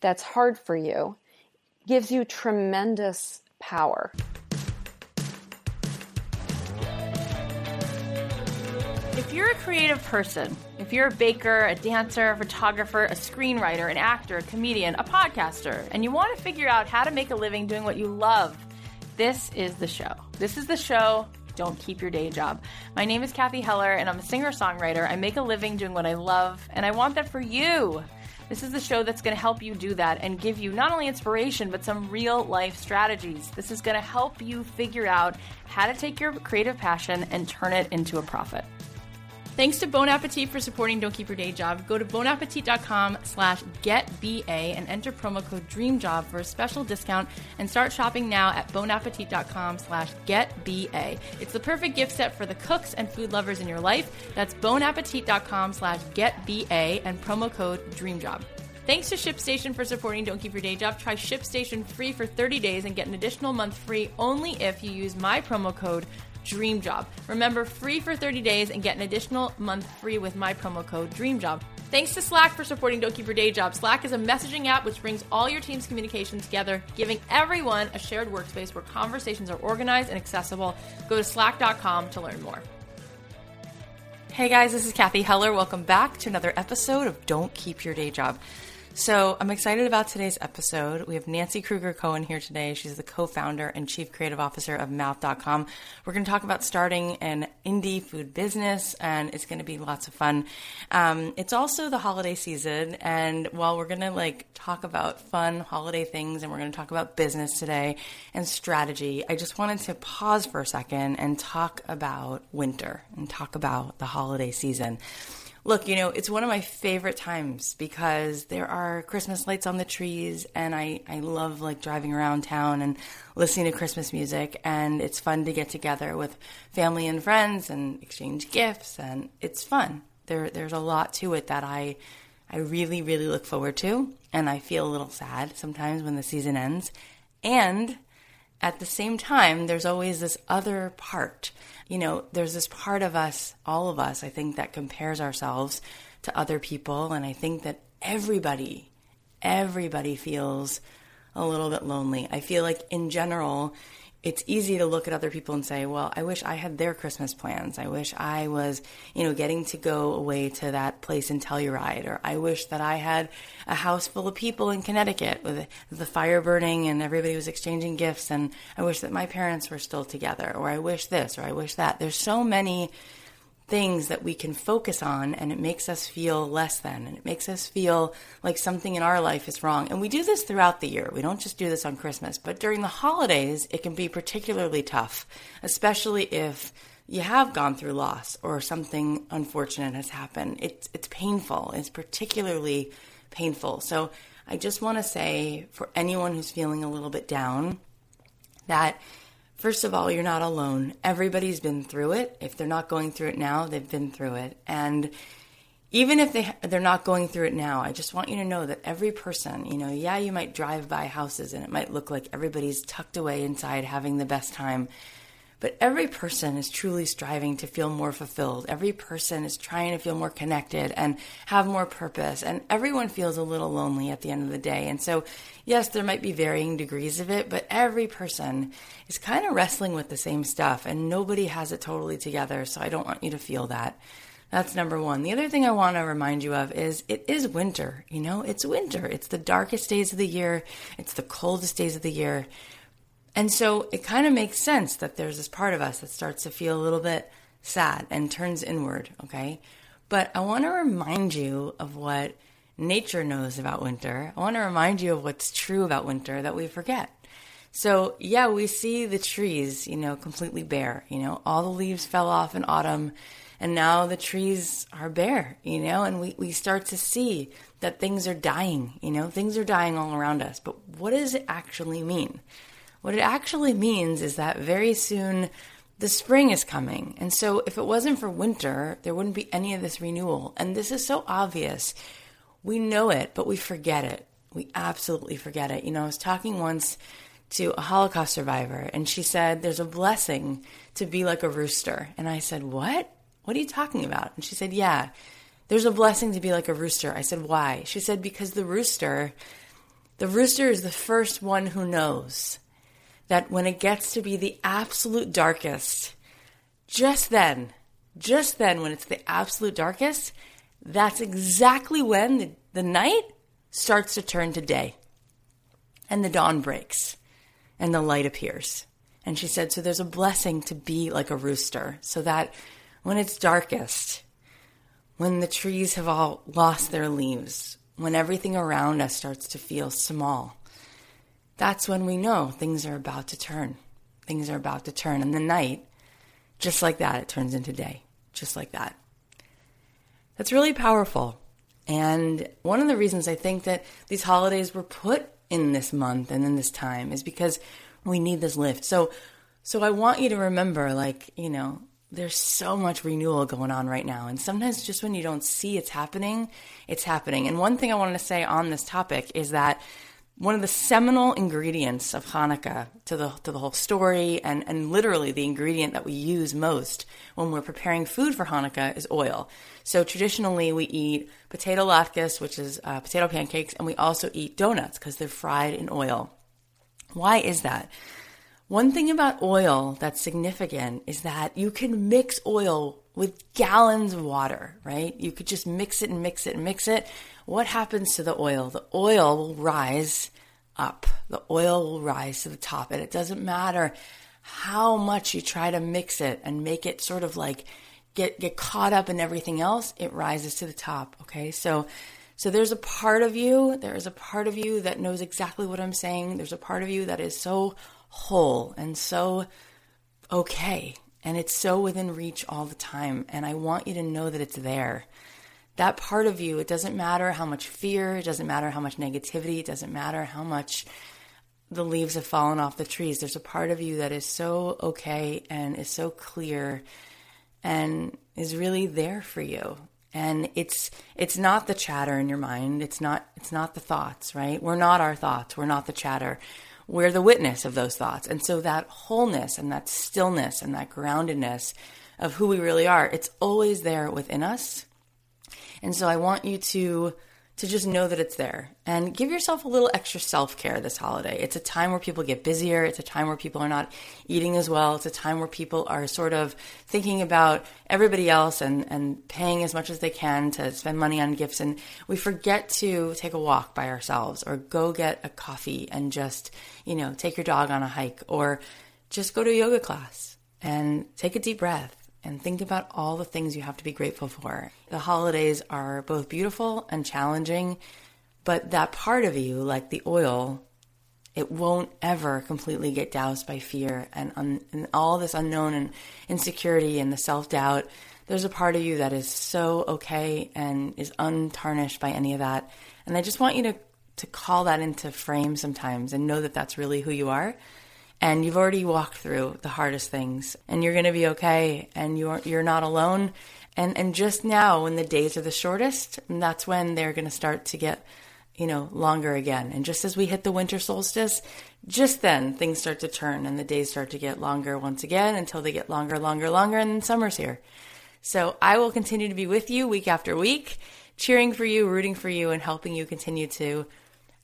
that's hard for you gives you tremendous power. If you're a creative person, if you're a baker, a dancer, a photographer, a screenwriter, an actor, a comedian, a podcaster, and you want to figure out how to make a living doing what you love, this is the show. This is the show. Don't keep your day job. My name is Cathy Heller, and I'm a singer songwriter. I make a living doing what I love, and I want that for you. This is the show that's going to help you do that and give you not only inspiration, but some real life strategies. This is going to help you figure out how to take your creative passion and turn it into a profit. Thanks to Bon Appetit for supporting Don't Keep Your Day Job. Go to bonappetit.com slash getba and enter promo code DREAMJOB for a special discount and start shopping now at bonappetit.com slash getba. It's the perfect gift set for the cooks and food lovers in your life. That's bonappetit.com slash getba and promo code DREAMJOB. Thanks to ShipStation for supporting Don't Keep Your Day Job. Try ShipStation free for 30 days and get an additional month free only if you use my promo code Dream Job. Remember, free for 30 days and get an additional month free with my promo code DREAMJOB. Thanks to Slack for supporting Don't Keep Your Day Job. Slack is a messaging app which brings all your team's communication together, giving everyone a shared workspace where conversations are organized and accessible. Go to slack.com to learn more. Hey guys, this is Cathy Heller. Welcome back to another episode of Don't Keep Your Day Job. So I'm excited about today's episode. We have Nancy Kruger Cohen here today. She's the co-founder and chief creative officer of Mouth.com. We're going to talk about starting an indie food business, and it's going to be lots of fun. Um, it's also the holiday season, and while we're going to like talk about fun holiday things, and we're going to talk about business today and strategy, I just wanted to pause for a second and talk about winter and talk about the holiday season. Look, you know, it's one of my favorite times because there are Christmas lights on the trees and I, I love like driving around town and listening to Christmas music and it's fun to get together with family and friends and exchange gifts and it's fun. There there's a lot to it that I I really, really look forward to and I feel a little sad sometimes when the season ends. And at the same time, there's always this other part you know, there's this part of us, all of us, I think, that compares ourselves to other people. And I think that everybody, everybody feels a little bit lonely. I feel like in general, it's easy to look at other people and say, well, I wish I had their Christmas plans. I wish I was, you know, getting to go away to that place in Telluride. Or I wish that I had a house full of people in Connecticut with the fire burning and everybody was exchanging gifts. And I wish that my parents were still together. Or I wish this or I wish that. There's so many things that we can focus on and it makes us feel less than and it makes us feel like something in our life is wrong. And we do this throughout the year. We don't just do this on Christmas, but during the holidays, it can be particularly tough, especially if you have gone through loss or something unfortunate has happened. It's it's painful. It's particularly painful. So I just want to say for anyone who's feeling a little bit down that First of all, you're not alone. Everybody's been through it. If they're not going through it now, they've been through it. And even if they they're not going through it now, I just want you to know that every person, you know, yeah, you might drive by houses and it might look like everybody's tucked away inside having the best time. But every person is truly striving to feel more fulfilled. Every person is trying to feel more connected and have more purpose. And everyone feels a little lonely at the end of the day. And so, yes, there might be varying degrees of it, but every person is kind of wrestling with the same stuff and nobody has it totally together. So I don't want you to feel that. That's number one. The other thing I want to remind you of is it is winter. You know, it's winter. It's the darkest days of the year. It's the coldest days of the year. And so it kind of makes sense that there's this part of us that starts to feel a little bit sad and turns inward, okay? But I want to remind you of what nature knows about winter. I want to remind you of what's true about winter that we forget. So, yeah, we see the trees, you know, completely bare. You know, all the leaves fell off in autumn, and now the trees are bare, you know, and we, we start to see that things are dying, you know, things are dying all around us. But what does it actually mean? What it actually means is that very soon the spring is coming. And so if it wasn't for winter, there wouldn't be any of this renewal. And this is so obvious. We know it, but we forget it. We absolutely forget it. You know, I was talking once to a Holocaust survivor, and she said, There's a blessing to be like a rooster. And I said, What? What are you talking about? And she said, Yeah, there's a blessing to be like a rooster. I said, Why? She said, Because the rooster, the rooster is the first one who knows that when it gets to be the absolute darkest, just then, just then, when it's the absolute darkest, that's exactly when the, the night starts to turn to day and the dawn breaks and the light appears. And she said, So there's a blessing to be like a rooster, so that when it's darkest, when the trees have all lost their leaves, when everything around us starts to feel small, that's when we know things are about to turn. Things are about to turn. And the night, just like that, it turns into day. Just like that. That's really powerful. And one of the reasons I think that these holidays were put in this month and in this time is because we need this lift. So so I want you to remember like, you know, there's so much renewal going on right now. And sometimes just when you don't see it's happening, it's happening. And one thing I wanted to say on this topic is that one of the seminal ingredients of Hanukkah to the to the whole story and, and literally the ingredient that we use most when we're preparing food for Hanukkah is oil. So traditionally we eat potato latkes, which is uh, potato pancakes, and we also eat donuts because they're fried in oil. Why is that? One thing about oil that's significant is that you can mix oil with gallons of water, right? You could just mix it and mix it and mix it what happens to the oil? The oil will rise up. The oil will rise to the top. And it doesn't matter how much you try to mix it and make it sort of like get, get caught up in everything else, it rises to the top. Okay. So, so there's a part of you, there is a part of you that knows exactly what I'm saying. There's a part of you that is so whole and so okay. And it's so within reach all the time. And I want you to know that it's there that part of you, it doesn't matter how much fear, it doesn't matter how much negativity, it doesn't matter how much the leaves have fallen off the trees. There's a part of you that is so okay and is so clear and is really there for you. And it's it's not the chatter in your mind. It's not it's not the thoughts, right? We're not our thoughts. We're not the chatter. We're the witness of those thoughts. And so that wholeness and that stillness and that groundedness of who we really are, it's always there within us and so I want you to to just know that it's there and give yourself a little extra self care this holiday. It's a time where people get busier. It's a time where people are not eating as well. It's a time where people are sort of thinking about everybody else and, and paying as much as they can to spend money on gifts. And we forget to take a walk by ourselves or go get a coffee and just, you know, take your dog on a hike or just go to a yoga class and take a deep breath and think about all the things you have to be grateful for. The holidays are both beautiful and challenging, but that part of you, like the oil, it won't ever completely get doused by fear and, un- and all this unknown and insecurity and the self doubt. There's a part of you that is so okay and is untarnished by any of that. And I just want you to, to call that into frame sometimes and know that that's really who you are and you've already walked through the hardest things and you're going to be okay and you're you're not alone. And and just now when the days are the shortest that's when they're going to start to get you know longer again. And just as we hit the winter solstice just then things start to turn and the days start to get longer once again until they get longer longer longer and then summer's here. So i will continue to be with you week after week cheering for you rooting for you and helping you continue to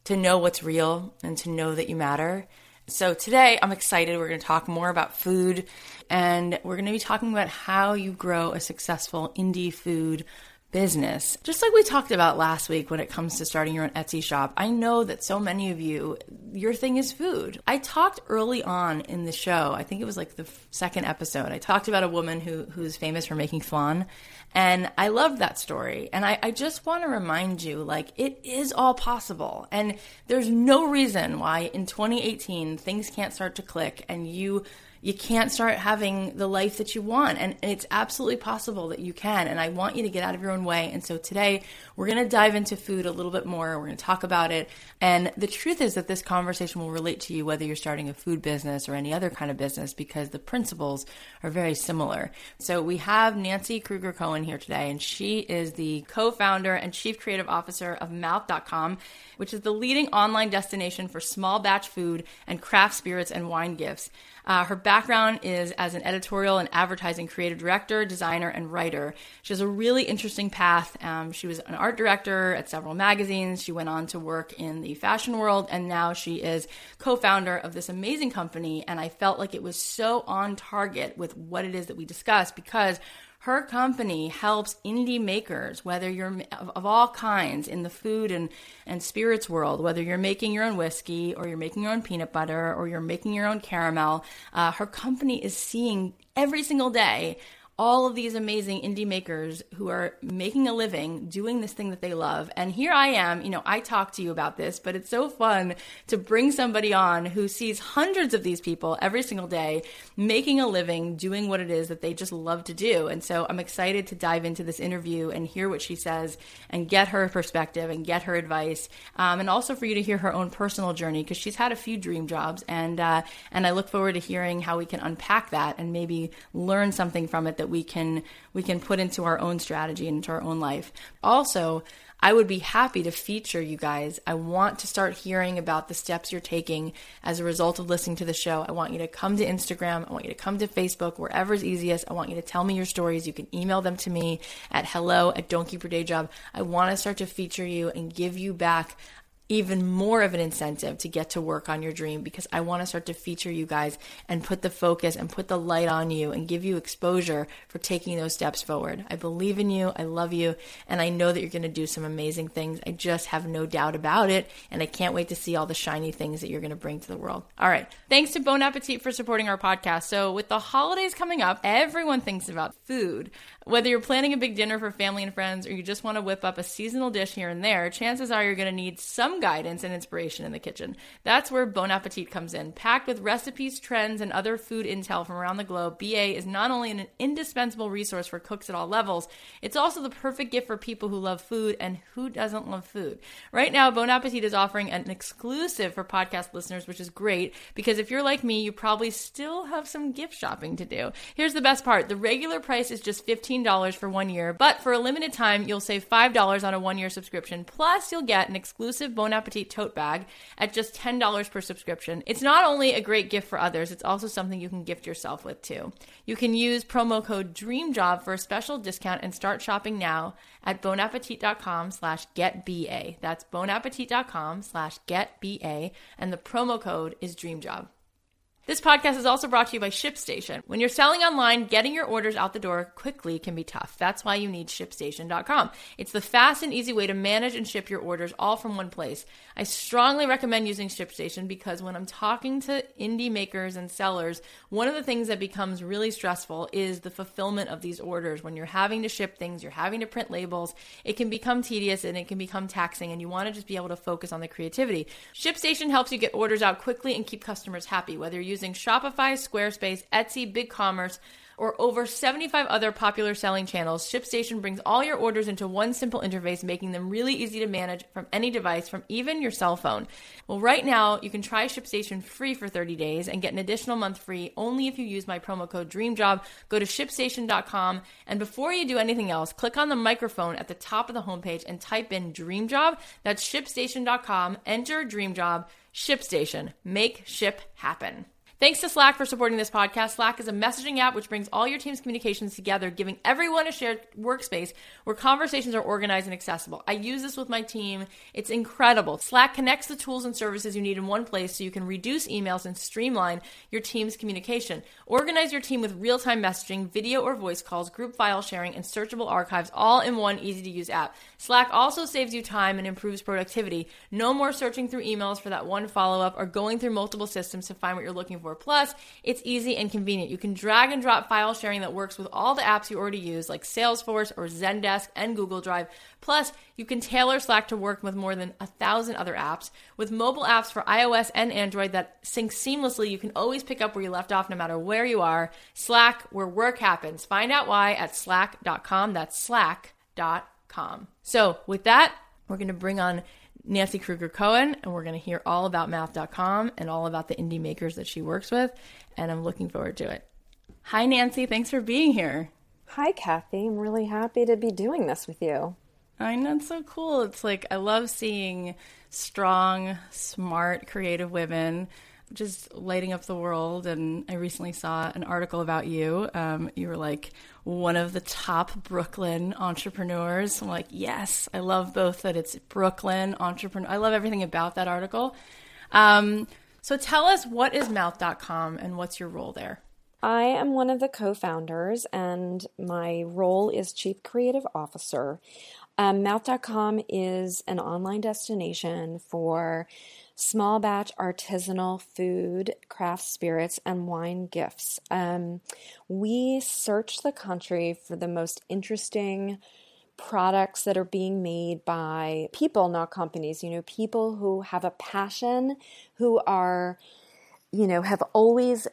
to know what's real and to know that you matter so today I'm excited. We're going to talk more about food and we're going to be talking about how you grow a successful indie food business. Just like we talked about last week when it comes to starting your own Etsy shop, I know that so many of you, your thing is food. I talked early on in the show, I think it was like the second episode, I talked about a woman who, who's famous for making flan. And I love that story. And I, I just want to remind you like, it is all possible. And there's no reason why in 2018 things can't start to click and you you can't start having the life that you want. And it's absolutely possible that you can. And I want you to get out of your own way. And so today we're going to dive into food a little bit more. We're going to talk about it. And the truth is that this conversation will relate to you whether you're starting a food business or any other kind of business because the principles are very similar. So we have Nancy Kruger Cohen here today, and she is the co founder and chief creative officer of Mouth.com, which is the leading online destination for small batch food and craft spirits and wine gifts. Uh, her background is as an editorial and advertising creative director, designer, and writer. She has a really interesting path. Um, she was an art director at several magazines. She went on to work in the fashion world, and now she is co founder of this amazing company. And I felt like it was so on target with what it is that we discuss because her company helps indie makers, whether you're of, all kinds in the food and, and spirits world, whether you're making your own whiskey or you're making your own peanut butter or you're making your own caramel. Uh, her company is seeing every single day all of these amazing indie makers who are making a living doing this thing that they love. And here I am, you know, I talk to you about this, but it's so fun to bring somebody on who sees hundreds of these people every single day making a living doing what it is that they just love to do. And so I'm excited to dive into this interview and hear what she says and get her perspective and get her advice. Um, and also for you to hear her own personal journey because she's had a few dream jobs. And, uh, and I look forward to hearing how we can unpack that and maybe learn something from it that that we can we can put into our own strategy and into our own life. Also, I would be happy to feature you guys. I want to start hearing about the steps you're taking as a result of listening to the show. I want you to come to Instagram. I want you to come to Facebook, wherever's easiest. I want you to tell me your stories. You can email them to me at hello at don't keep your day job. I want to start to feature you and give you back even more of an incentive to get to work on your dream because I want to start to feature you guys and put the focus and put the light on you and give you exposure for taking those steps forward. I believe in you. I love you. And I know that you're going to do some amazing things. I just have no doubt about it. And I can't wait to see all the shiny things that you're going to bring to the world. All right. Thanks to Bon Appetit for supporting our podcast. So, with the holidays coming up, everyone thinks about food. Whether you're planning a big dinner for family and friends or you just want to whip up a seasonal dish here and there, chances are you're going to need some guidance and inspiration in the kitchen. That's where Bon Appetit comes in. Packed with recipes, trends, and other food intel from around the globe, BA is not only an indispensable resource for cooks at all levels, it's also the perfect gift for people who love food and who doesn't love food. Right now, Bon Appetit is offering an exclusive for podcast listeners, which is great because if you're like me, you probably still have some gift shopping to do. Here's the best part the regular price is just 15 $15 for one year, but for a limited time, you'll save $5 on a one year subscription. Plus, you'll get an exclusive Bon Appetit tote bag at just $10 per subscription. It's not only a great gift for others, it's also something you can gift yourself with too. You can use promo code DREAMJOB for a special discount and start shopping now at bonappetit.com slash getba. That's bonappetit.com slash getba, and the promo code is DREAMJOB. This podcast is also brought to you by ShipStation. When you're selling online, getting your orders out the door quickly can be tough. That's why you need ShipStation.com. It's the fast and easy way to manage and ship your orders all from one place. I strongly recommend using ShipStation because when I'm talking to indie makers and sellers, one of the things that becomes really stressful is the fulfillment of these orders. When you're having to ship things, you're having to print labels, it can become tedious and it can become taxing, and you want to just be able to focus on the creativity. ShipStation helps you get orders out quickly and keep customers happy, whether you're using Shopify, Squarespace, Etsy, BigCommerce, or over 75 other popular selling channels, ShipStation brings all your orders into one simple interface, making them really easy to manage from any device, from even your cell phone. Well, right now, you can try ShipStation free for 30 days and get an additional month free only if you use my promo code DREAMJOB. Go to shipstation.com, and before you do anything else, click on the microphone at the top of the homepage and type in DREAMJOB. That's shipstation.com. Enter DREAMJOB. ShipStation. Make ship happen. Thanks to Slack for supporting this podcast. Slack is a messaging app which brings all your team's communications together, giving everyone a shared workspace where conversations are organized and accessible. I use this with my team. It's incredible. Slack connects the tools and services you need in one place so you can reduce emails and streamline your team's communication. Organize your team with real time messaging, video or voice calls, group file sharing, and searchable archives all in one easy to use app. Slack also saves you time and improves productivity. No more searching through emails for that one follow up or going through multiple systems to find what you're looking for for. Plus, it's easy and convenient. You can drag and drop file sharing that works with all the apps you already use, like Salesforce or Zendesk and Google Drive. Plus, you can tailor Slack to work with more than a thousand other apps. With mobile apps for iOS and Android that sync seamlessly, you can always pick up where you left off no matter where you are. Slack, where work happens. Find out why at slack.com. That's slack.com. So, with that, we're going to bring on Nancy Kruger Cohen, and we're going to hear all about Mouth.com and all about the indie makers that she works with. And I'm looking forward to it. Hi, Nancy. Thanks for being here. Hi, Cathy. I'm really happy to be doing this with you. I know it's so cool. It's like I love seeing strong, smart, creative women just lighting up the world. And I recently saw an article about you. Um, you were like one of the top Brooklyn entrepreneurs. I'm like, yes, I love both that it's Brooklyn entrepreneur. I love everything about that article. Um, so tell us what is mouth.com and what's your role there? I am one of the co founders, and my role is Chief Creative Officer. Um, Mouth.com is an online destination for small batch artisanal food, craft spirits, and wine gifts. Um, we search the country for the most interesting products that are being made by people, not companies, you know, people who have a passion, who are, you know, have always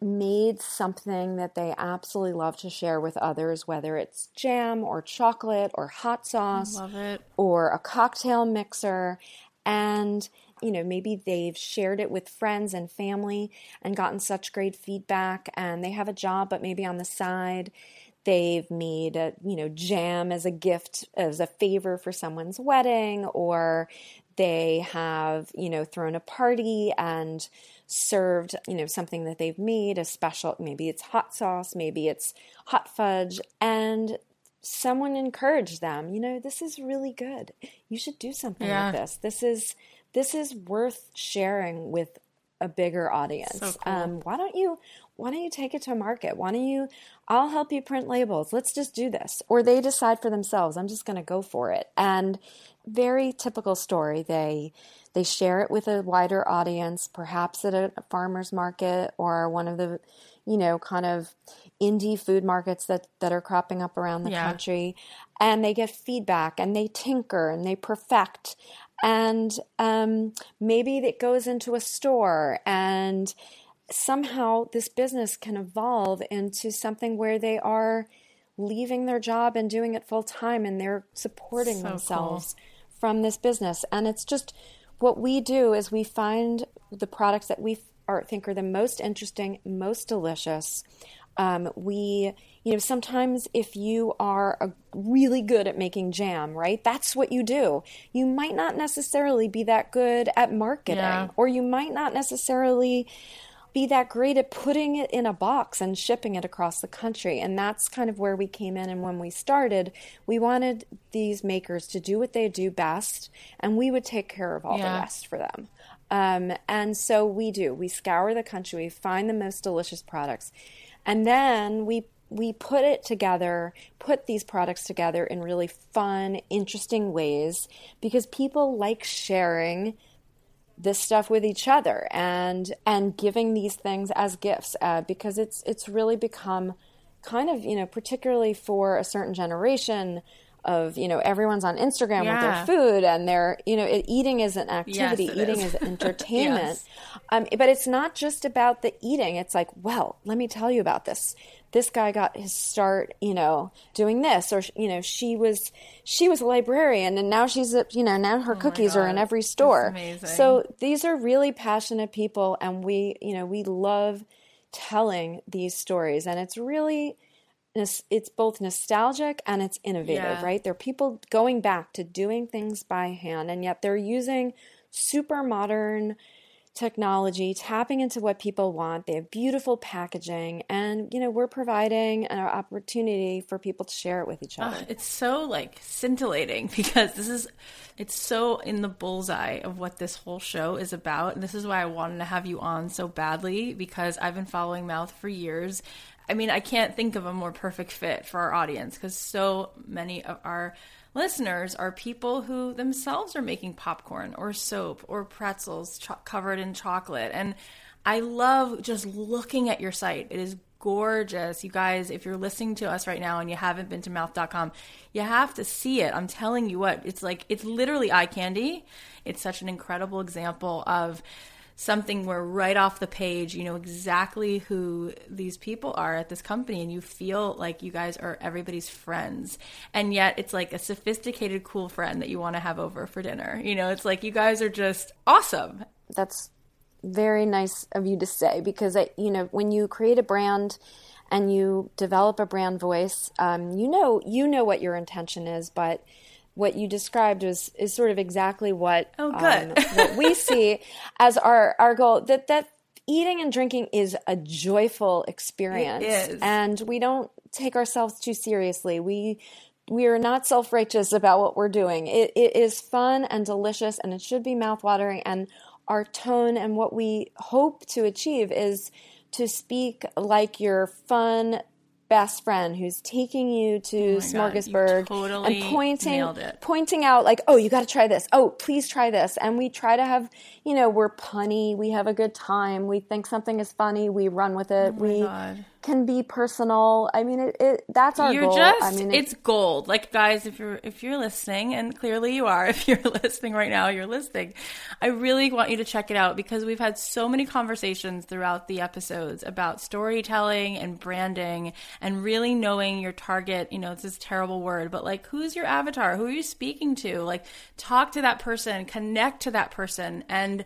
made something that they absolutely love to share with others, whether it's jam or chocolate or hot sauce or a cocktail mixer. And you know, maybe they've shared it with friends and family and gotten such great feedback and they have a job, but maybe on the side they've made a, you know, jam as a gift, as a favor for someone's wedding, or they have, you know, thrown a party and served, you know, something that they've made, a special, maybe it's hot sauce, maybe it's hot fudge, and someone encouraged them, you know, this is really good. You should do something yeah. with this. This is this is worth sharing with a bigger audience. So cool. um, why don't you why don't you take it to market? Why don't you I'll help you print labels. Let's just do this. Or they decide for themselves, I'm just going to go for it. And very typical story. They they share it with a wider audience, perhaps at a farmer's market or one of the, you know, kind of indie food markets that that are cropping up around the yeah. country and they get feedback and they tinker and they perfect and um, maybe it goes into a store and somehow this business can evolve into something where they are leaving their job and doing it full time and they're supporting so themselves cool. from this business and it's just what we do is we find the products that we are, think are the most interesting most delicious Um, we, you know, sometimes if you are a, really good at making jam, right? That's what you do. You might not necessarily be that good at marketing, Yeah. or you might not necessarily be that great at putting it in a box and shipping it across the country. And that's kind of where we came in. And when we started, we wanted these makers to do what they do best, and we would take care of all Yeah. the rest for them. Um, and so we do. We scour the country, we find the most delicious products, and then we we put it together, put these products together in really fun, interesting ways because people like sharing this stuff with each other and and giving these things as gifts uh, because it's it's really become kind of you know particularly for a certain generation of you know everyone's on Instagram with their food and they're you know it, eating is an activity it eating is. is entertainment Yes. um, but it's not just about the eating it's like well let me tell you about this this guy got his start you know doing this or you know she was she was a librarian and now she's a you know now her cookies are in Oh every store amazing. so these are really passionate people and we you know we love telling these stories and it's really it's both nostalgic and it's innovative Yeah. right they're people going back to doing things by hand and yet they're using super modern technology tapping into what people want. They have beautiful packaging and you know we're providing an opportunity for people to share it with each ah, other. Ugh, it's so like scintillating because this is it's so in the bullseye of what this whole show is about. And this is why i wanted to have you on so badly because i've been following mouth for years. I mean i can't think of a more perfect fit for our audience because so many of our listeners are people who themselves are making popcorn or soap or pretzels cho- covered in chocolate and i love just looking at your site it is gorgeous. You guys, if you're listening to us right now and you haven't been to mouth.com, you have to see it. I'm telling you what, it's like, it's literally eye candy. It's such an incredible example of something where right off the page, you know exactly who these people are at this company and you feel like you guys are everybody's friends. And yet it's like a sophisticated, cool friend that you want to have over for dinner. You know, it's like you guys are just awesome. that's very nice of you to say because I, you know when you create a brand and you develop a brand voice, um, you know you know what your intention is, but what you described was is sort of exactly what Oh, good. um, what we see as our our goal. That that eating and drinking is a joyful experience. Is. and we don't take ourselves too seriously. We we are not self-righteous about what we're doing. It, it is fun and delicious and it should be mouthwatering. And our tone and what we hope to achieve is to speak like your fun best friend who's taking you to Oh God, smorgasburg totally and pointing pointing out like oh you got to try this. Oh please try this. And we try to have you know we're punny we have a good time we think something is funny we run with it we Oh God. Can be personal. I mean it, it that's our you're goal. Just i mean it- it's gold. Like guys if you're if you're listening and clearly you are if you're listening right now you're listening i really want you to check it out because we've had so many conversations throughout the episodes about storytelling and branding and really knowing your target. You know it's this terrible word but like who's your avatar? Who are you speaking to? Like talk to that person connect to that person. And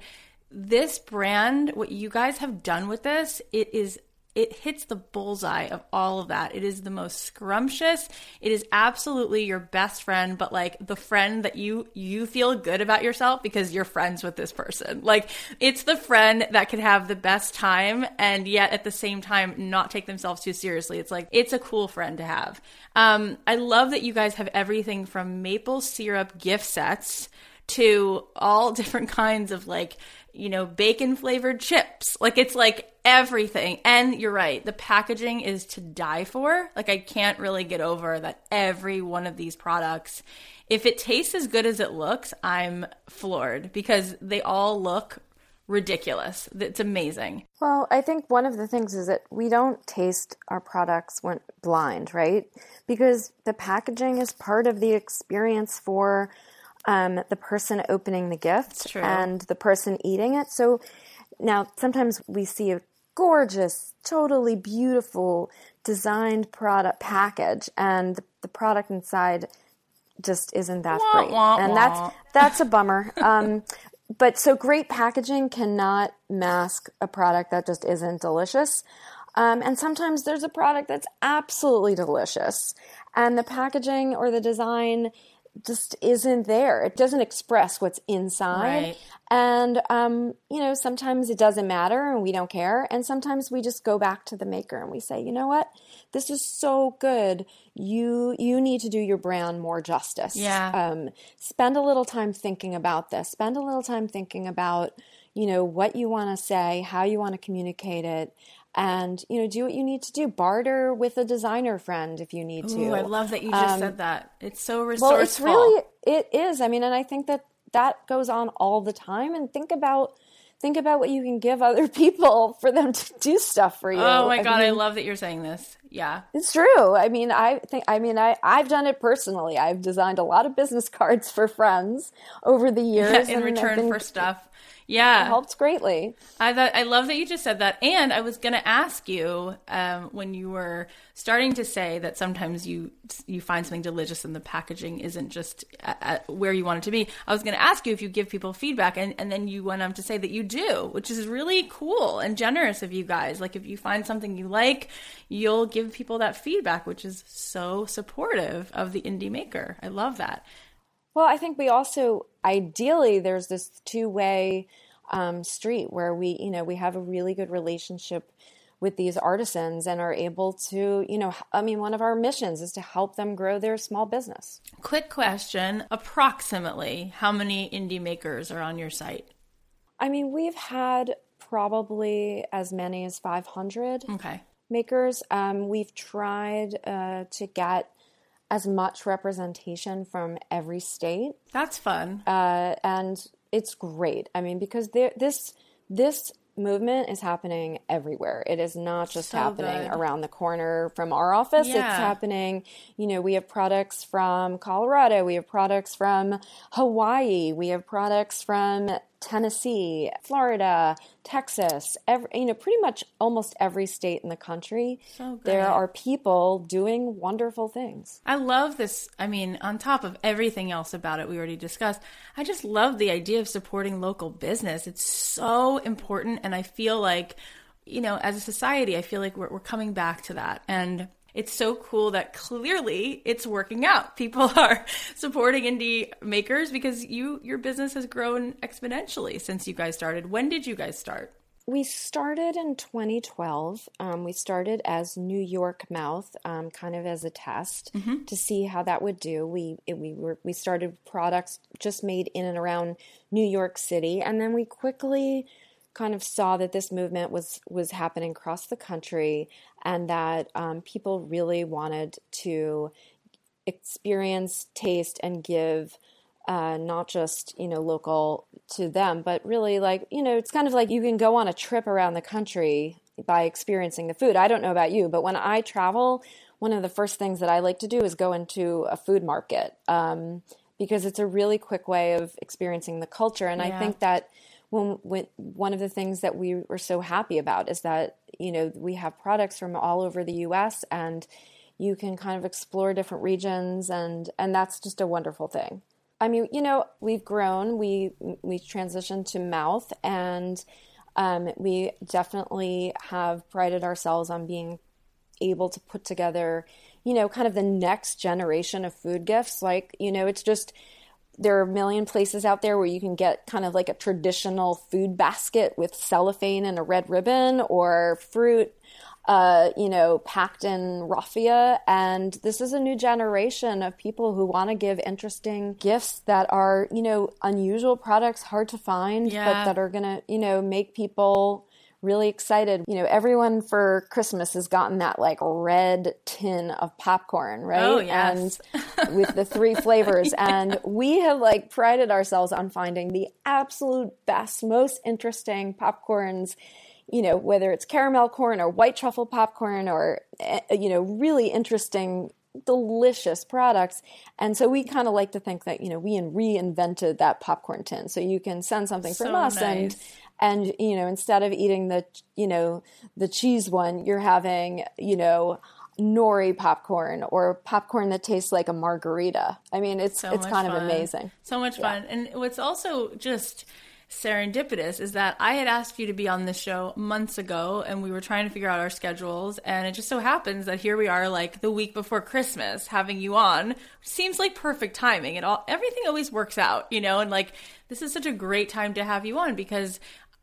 this brand what you guys have done with this it is it hits the bullseye of all of that. It is the most scrumptious. It is absolutely your best friend, but like the friend that you you feel good about yourself because you're friends with this person. Like it's the friend that could have the best time and yet at the same time not take themselves too seriously. It's like it's a cool friend to have. Um, I love that you guys have everything from maple syrup gift sets to all different kinds of like you know bacon flavored chips like it's like everything. And you're right the packaging is to die for. Like i can't really get over that every one of these products if it tastes as good as it looks i'm floored because they all look ridiculous. It's amazing. Well, I think one of the things is that we don't taste our products when blind, right? Because the packaging is part of the experience for um, the person opening the gift and the person eating it. So now sometimes we see a gorgeous, totally beautiful designed product package, and the, the product inside just isn't that Wah, great, wah, and wah. that's that's a bummer. Um, but so great packaging cannot mask a product that just isn't delicious. Um, and sometimes there's a product that's absolutely delicious, and the packaging or the design just isn't there. It doesn't express what's inside. Right. And, um, you know, sometimes it doesn't matter and we don't care. And sometimes we just go back to the maker and we say, you know what? This is so good. You, you need to do your brand more justice. Yeah. Um, spend a little time thinking about this. Spend a little time thinking about, you know, what you want to say, how you want to communicate it. And you know, do what you need to do. Barter with a designer friend if you need to. Ooh, I love that you just Um, said that. It's so resourceful. well, it's really it is. I mean, and I think that that goes on all the time. And think about think about what you can give other people for them to do stuff for you. Oh my god, I love that you're saying this. Yeah. it's true. I mean, I think. I mean, I I've done it personally. I've designed a lot of business cards for friends over the years In and return been- for stuff. Yeah. It helps greatly. I thought I love that you just said that, and I was going to ask you um, when you were starting to say that sometimes you you find something delicious and the packaging isn't just at, at where you want it to be. I was going to ask you if you give people feedback, and and then you went on to say that you do, which is really cool and generous of you guys. Like if you find something you like, you'll give people that feedback, which is so supportive of the indie maker. I love that. Well, I think we also ideally there's this two way um, street where we you know we have a really good relationship with these artisans and are able to you know I mean one of our missions is to help them grow their small business. Quick question: Approximately, how many indie makers are on your site? I mean we've had probably as many as 500 Okay. makers. Um, we've tried uh, to get as much representation from every state. That's fun. uh, and it's great. I mean, because there, this this movement is happening everywhere. It is not just So happening good. around the corner from our office. It's happening. You know, we have products from Colorado. We have products from Hawaii. We have products from Tennessee, Florida, Texas. Every, you know, pretty much almost every state in the country. So there are people doing wonderful things. I love this. I mean, on top of everything else about it we already discussed, I just love the idea of supporting local business. It's so important. And I feel like, you know, as a society, I feel like we're, we're coming back to that. And it's so cool that clearly it's working out. People are supporting indie makers because you your business has grown exponentially since you guys started. When did you guys start? We started in 2012. Um, we started as New York Mouth, um, kind of as a test to see how that would do. We it, we were we started products just made in and around New York City, and then we quickly kind of saw that this movement was was happening across the country, and that um, people really wanted to experience, taste, and give uh, not just you know local to them, but really like you know it's kind of like you can go on a trip around the country by experiencing the food. I don't know about you, but when I travel, one of the first things that I like to do is go into a food market um, because it's a really quick way of experiencing the culture, and I think that. When, when one of the things that we were so happy about is that you know we have products from all over the U.S. and you can kind of explore different regions and and that's just a wonderful thing. I mean, you know, we've grown. We we transitioned to mouth, and um, we definitely have prided ourselves on being able to put together, you know, kind of the next generation of food gifts. Like, you know, it's just there are a million places out there where you can get kind of like a traditional food basket with cellophane and a red ribbon or fruit uh, you know, packed in raffia. And this is a new generation of people who want to give interesting gifts that are, you know, unusual products, hard to find, Yeah. but that are going to, you know, make people really excited. You know, everyone for Christmas has gotten that like red tin of popcorn, right? Oh, yes. And with the three flavors. And we have like prided ourselves on finding the absolute best, most interesting popcorns you know, whether it's caramel corn or white truffle popcorn or, eh, you know, really interesting, delicious products. And so we kind of like to think that, you know, we reinvented that popcorn tin. So you can send something from us nice. and, and, you know, instead of eating the, you know, the cheese one, you're having, you know, nori popcorn or popcorn that tastes like a margarita. I mean, it's, So it's kind of amazing. So much fun. And what's also just serendipitous is that I had asked you to be on the show months ago and we were trying to figure out our schedules and it just so happens that here we are like the week before Christmas having you on. Seems like perfect timing. It all everything always works out, you know, and like this is such a great time to have you on because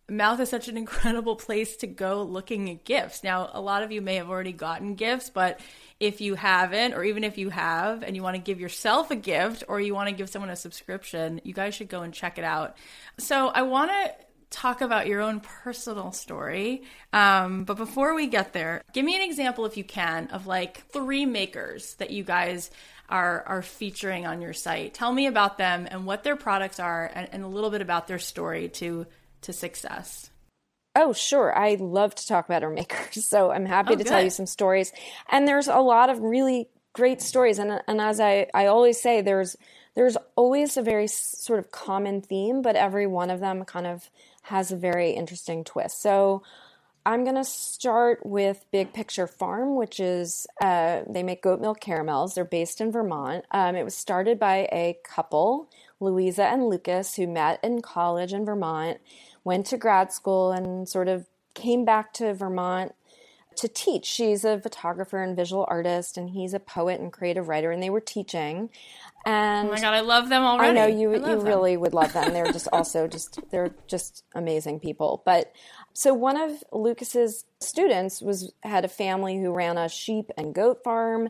Mouth is such an incredible place to go looking at gifts. Now, a lot of you may have already gotten gifts, but if you haven't, or even if you have and you want to give yourself a gift or you want to give someone a subscription, you guys should go and check it out. So, I want to talk about your own personal story. Um, but before we get there, give me an example, if you can, of like three makers that you guys are are featuring on your site. Tell me about them and what their products are, and, and a little bit about their story to to success. Oh, sure. I love to talk about our makers. So I'm happy oh, to good. tell you some stories. And there's a lot of really great stories. And, and as I, I always say, there's, there's always a very sort of common theme, but every one of them kind of has a very interesting twist. So I'm going to start with Big Picture Farm, which is, uh, they make goat milk caramels. They're based in Vermont. Um, it was started by a couple, Louisa and Lucas, who met in college in Vermont went to grad school and sort of came back to Vermont to teach. She's a photographer and visual artist, and he's a poet and creative writer, and they were teaching. And oh my god, I love them already. I know you you them. really would love them. They're just also just they're just amazing people. But so one of Lucas's students was had a family who ran a sheep and goat farm,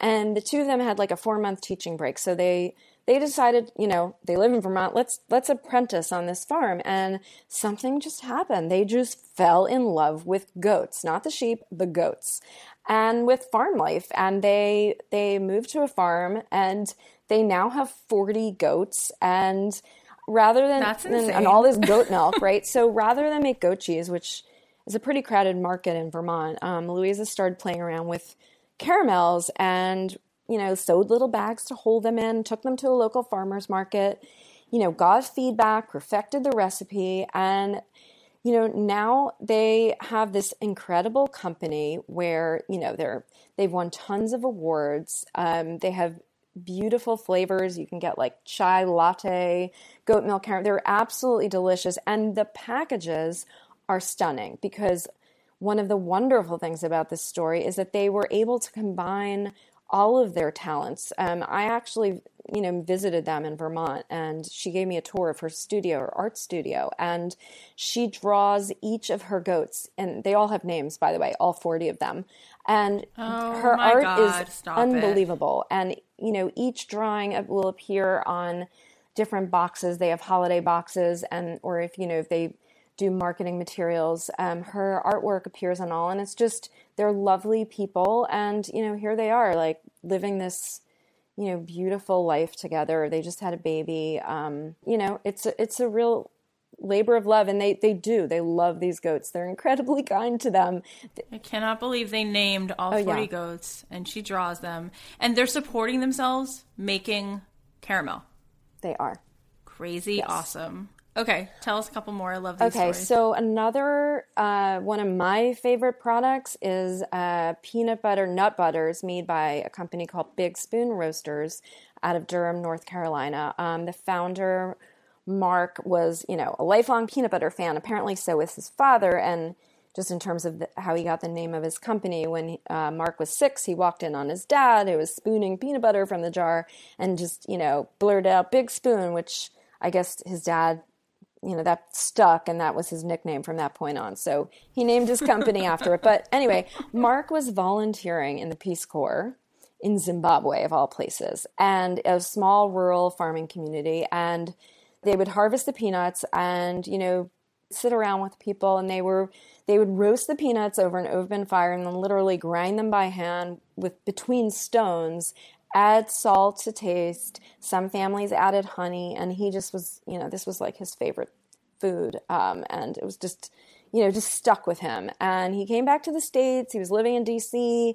and the two of them had like a four month teaching break. So they they decided, you know, they live in Vermont. Let's let's apprentice on this farm, and something just happened. They just fell in love with goats, not the sheep, the goats, and with farm life. And they they moved to a farm, and they now have forty goats. And rather than, than and all this goat milk, right? So rather than make goat cheese, which is a pretty crowded market in Vermont, um, Louisa started playing around with caramels and you know, sewed little bags to hold them in, took them to a local farmer's market, you know, got feedback, perfected the recipe, and you know, now they have this incredible company where, you know, they're they've won tons of awards. Um, they have beautiful flavors. You can get like chai latte, goat milk. They're absolutely delicious. And the packages are stunning because one of the wonderful things about this story is that they were able to combine all of their talents. Um, I actually, you know, visited them in Vermont, and she gave me a tour of her studio, her art studio, and she draws each of her goats, and they all have names, by the way, all forty of them, and oh, her art God, is unbelievable. It. And you know, each drawing will appear on different boxes. They have holiday boxes, and or if you know, if they do marketing materials. Um, her artwork appears on all, and it's just they're lovely people, and you know here they are like living this you know beautiful life together. They just had a baby. Um, you know it's a, it's a real labor of love, and they they do they love these goats. They're incredibly kind to them. I cannot believe they named all oh, forty yeah. goats, and she draws them, and they're supporting themselves making caramel. They are crazy yes. awesome. Okay, tell us a couple more. I love these Okay, stories. so another uh, one of my favorite products is uh, peanut butter nut butters made by a company called Big Spoon Roasters out of Durham, North Carolina. Um, the founder, Mark, was you know a lifelong peanut butter fan. Apparently, so was his father, and just in terms of the, how he got the name of his company. When uh, Mark was six, he walked in on his dad, who was spooning peanut butter from the jar, and just you know blurted out "Big Spoon," which I guess his dad you know that stuck and that was his nickname from that point on. So he named his company after it. But anyway mark was volunteering in the peace corps in zimbabwe of all places and a small rural farming community. And they would harvest the peanuts and you know sit around with people and they were they would roast the peanuts over an open fire and then literally grind them by hand with between stones add salt to taste. Some families added honey, and he just was, you know, this was like his favorite food. Um, and it was just, you know, just stuck with him. And he came back to the States. He was living in DC.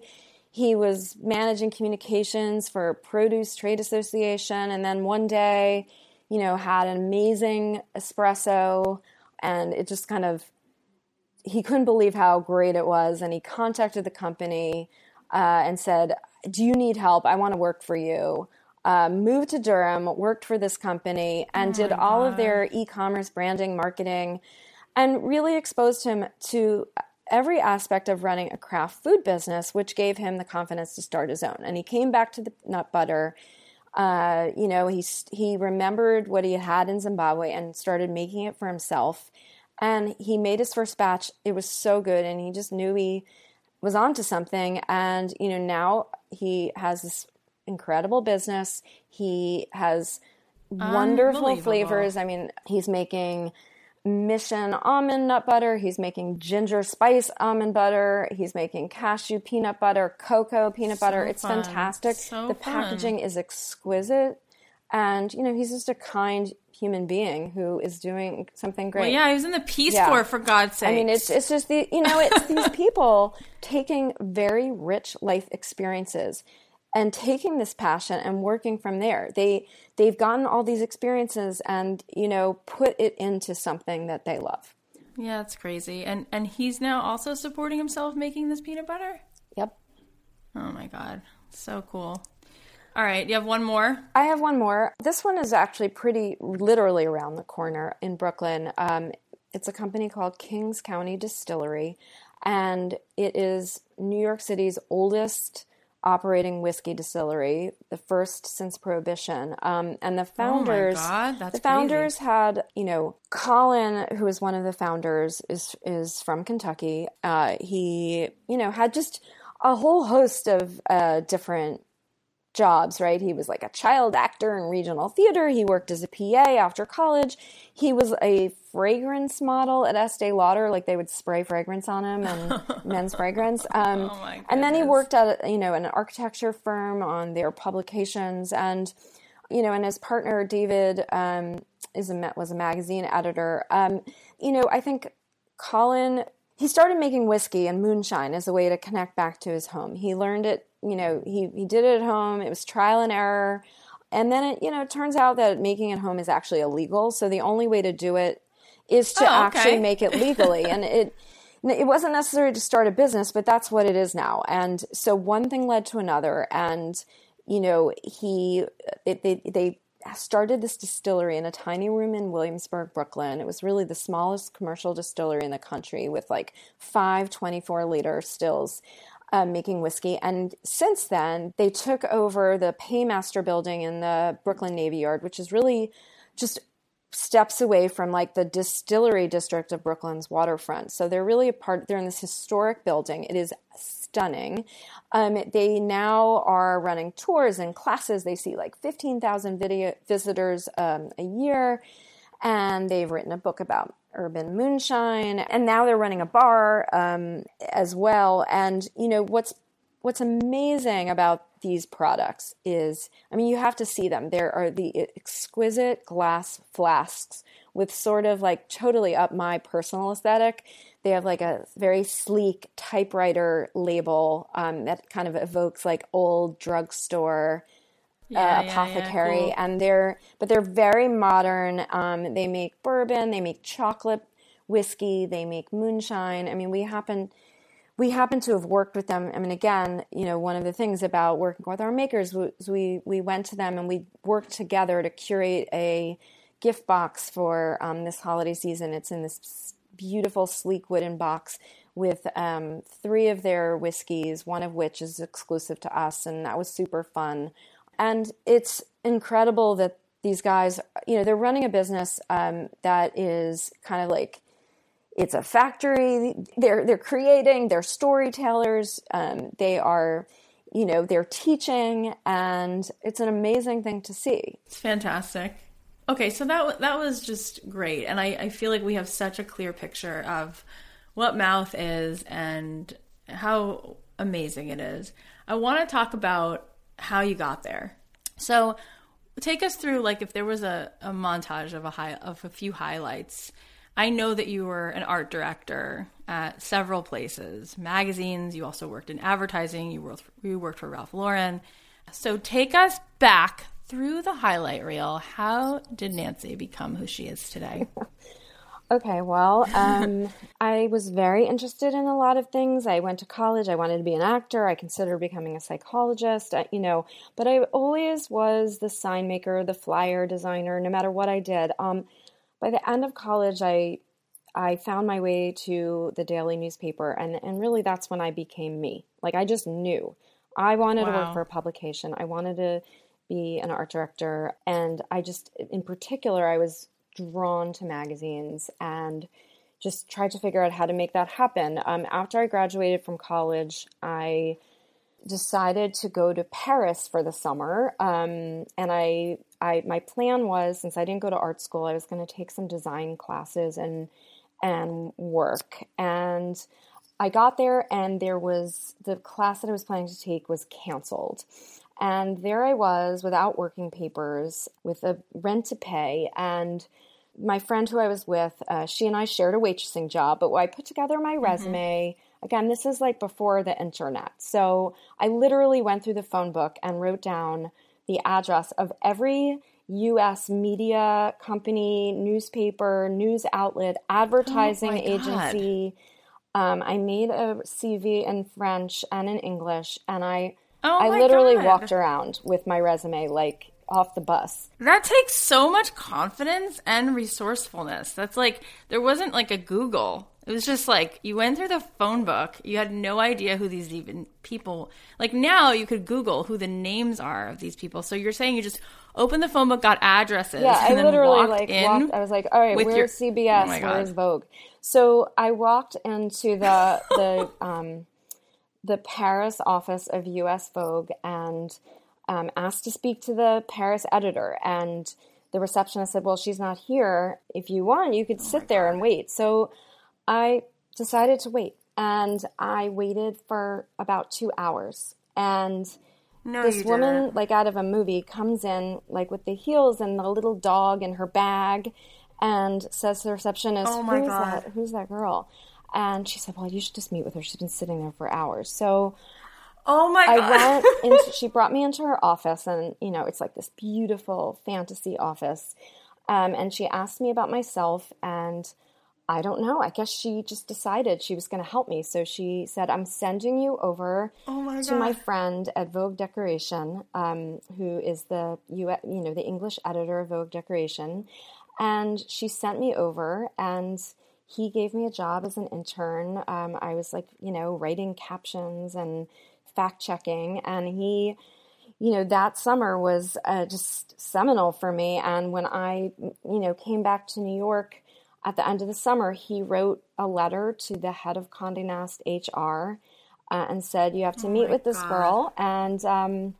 He was managing communications for Produce Trade Association. And then one day, you know, had an amazing espresso. And it just kind of, he couldn't believe how great it was. And he contacted the company uh, and said, do you need help? I want to work for you. uh, moved to Durham, worked for this company, and oh did all God. of their e commerce branding, marketing, and really exposed him to every aspect of running a craft food business, which gave him the confidence to start his own. And he came back to the nut butter. Uh, you know, he he remembered what he had in Zimbabwe and started making it for himself. And he made his first batch. It was so good, and he just knew he was onto something. And you know, now he has this incredible business. He has wonderful flavors. I mean, he's making Mission almond nut butter. He's making ginger spice almond butter. He's making cashew peanut butter, cocoa peanut so butter. It's fun. fantastic. So the packaging fun. is exquisite. And, you know, he's just a kind human being who is doing something great. Well, yeah, he was in the Peace yeah. Corps for God's sake. I mean, it's it's just the you know, it's these people taking very rich life experiences and taking this passion and working from there. They they've gotten all these experiences and you know put it into something that they love. Yeah it's crazy. And and he's now also supporting himself making this peanut butter? Yep. Oh my god. So cool all right you have one more i have one more this one is actually pretty literally around the corner in brooklyn um, it's a company called kings county distillery and it is new york city's oldest operating whiskey distillery, the first since Prohibition. Um, and the founders, oh the founders crazy. had, you know, Colin, who is one of the founders, is is from Kentucky. Uh, he, you know, had just a whole host of uh, different jobs, right? He was like a child actor in regional theater. He worked as a PA after college. He was a fragrance model at Estee Lauder, like they would spray fragrance on him and men's fragrance. Um, oh and then he worked at you know an architecture firm on their publications, and you know, and his partner David um, is a was a magazine editor. Um, you know, I think Colin he started making whiskey and moonshine as a way to connect back to his home. He learned it you know, he, he did it at home. It was trial and error. And then it, you know, it turns out that making it home is actually illegal. So the only way to do it is to oh, okay. actually make it legally. and it, it wasn't necessary to start a business, but that's what it is now. And so one thing led to another. And, you know, he, it, they, they started this distillery in a tiny room in Williamsburg, Brooklyn. It was really the smallest commercial distillery in the country with like five 24 liter stills um, making whiskey. And since then, they took over the Paymaster building in the Brooklyn Navy Yard, which is really just steps away from like the distillery district of Brooklyn's waterfront. So they're really a part, they're in this historic building. It is stunning. Um, they now are running tours and classes. They see like 15,000 video visitors um, a year. And they've written a book about urban moonshine and now they're running a bar um, as well. And you know what's what's amazing about these products is i mean you have to see them. There are the exquisite glass flasks with sort of like totally up my personal aesthetic. They have like a very sleek typewriter label um, that kind of evokes like old drugstore yeah, uh, apothecary, yeah, yeah, cool. and they're but they're very modern. Um, they make bourbon, they make chocolate whiskey, they make moonshine. I mean, we happen we happen to have worked with them. I mean, again, you know, one of the things about working with our makers was we we went to them and we worked together to curate a gift box for um, this holiday season. It's in this beautiful, sleek wooden box with um, three of their whiskeys, one of which is exclusive to us, and that was super fun. And it's incredible that these guys, you know, they're running a business um, that is kind of like it's a factory. They're they're creating. They're storytellers. Um, they are, you know, they're teaching, and it's an amazing thing to see. It's fantastic. Okay, so that that was just great, and I, I feel like we have such a clear picture of what mouth is and how amazing it is. I want to talk about how you got there. So take us through like if there was a, a montage of a high of a few highlights. I know that you were an art director at several places, magazines. You also worked in advertising. You worked you worked for Ralph Lauren. So take us back through the highlight reel. How did Nancy become who she is today? Okay, well, um, I was very interested in a lot of things. I went to college. I wanted to be an actor. I considered becoming a psychologist, uh, you know, but I always was the sign maker, the flyer designer, no matter what I did. Um, by the end of college, I I found my way to the daily newspaper, and, and really that's when I became me. Like, I just knew I wanted wow. to work for a publication. I wanted to be an art director. And I just, in particular, I was drawn to magazines and just tried to figure out how to make that happen. Um, after I graduated from college, I decided to go to Paris for the summer. Um, and I, I, my plan was, since I didn't go to art school, I was going to take some design classes and and work. And I got there, and there was the class that I was planning to take was canceled. And there I was without working papers, with a rent to pay. And my friend who I was with, uh, she and I shared a waitressing job. But I put together my mm-hmm. resume, again, this is like before the internet. So I literally went through the phone book and wrote down the address of every US media company, newspaper, news outlet, advertising oh agency. Um, I made a CV in French and in English, and I Oh I literally God. walked around with my resume like off the bus. That takes so much confidence and resourcefulness. That's like there wasn't like a Google. It was just like you went through the phone book. You had no idea who these even people. Like now you could Google who the names are of these people. So you're saying you just opened the phone book, got addresses. Yeah, I literally like walked. I was like, all right, where's your, CBS? Oh where's Vogue? So I walked into the the um, the Paris office of US Vogue and um, asked to speak to the Paris editor. And the receptionist said, Well, she's not here. If you want, you could oh sit there and wait. So I decided to wait. And I waited for about two hours. And no, this woman, didn't. like out of a movie, comes in like with the heels and the little dog in her bag and says to the receptionist, oh Who's God. that? Who's that girl? And she said, Well, you should just meet with her. She's been sitting there for hours. So Oh my god. I went into she brought me into her office and you know, it's like this beautiful fantasy office. Um, and she asked me about myself and I don't know. I guess she just decided she was going to help me. So she said, "I'm sending you over oh my to my friend at Vogue Decoration, um, who is the you you know the English editor of Vogue Decoration." And she sent me over, and he gave me a job as an intern. Um, I was like, you know, writing captions and fact checking, and he, you know, that summer was uh, just seminal for me. And when I, you know, came back to New York at the end of the summer, he wrote a letter to the head of Condé Nast HR uh, and said, "You have to oh meet with this God. girl." And um,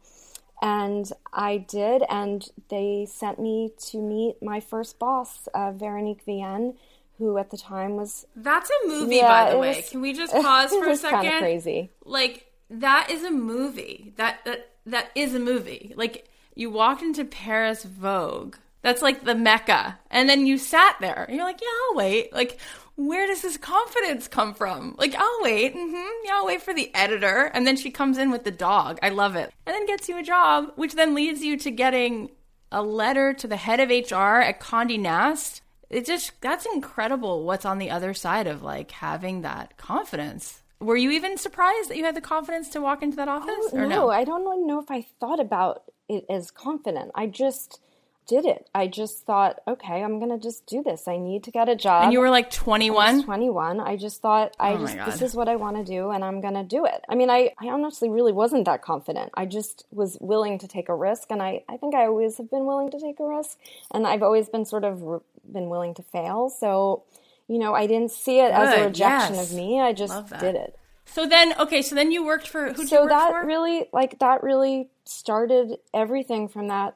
and I did, and they sent me to meet my first boss, uh, Veronique Vienne who at the time was That's a movie yeah, by the way. Was, Can we just pause for a second? Kind of crazy. Like that is a movie. That that that is a movie. Like you walked into Paris Vogue. That's like the mecca. And then you sat there. And you're like, "Yeah, I'll wait." Like where does this confidence come from? Like, I'll wait. Mm-hmm. Yeah, I'll wait for the editor. And then she comes in with the dog. I love it. And then gets you a job, which then leads you to getting a letter to the head of HR at Condé Nast it just that's incredible what's on the other side of like having that confidence. Were you even surprised that you had the confidence to walk into that office? Oh, no, no, I don't know if I thought about it as confident. I just did it. I just thought, okay, I'm gonna just do this. I need to get a job. And you were like 21. 21. I just thought, I oh just this is what I want to do, and I'm gonna do it. I mean, I I honestly really wasn't that confident. I just was willing to take a risk, and I I think I always have been willing to take a risk, and I've always been sort of re- been willing to fail. So, you know, I didn't see it Good. as a rejection yes. of me. I just did it. So then, okay, so then you worked for who? So that for? really, like, that really started everything from that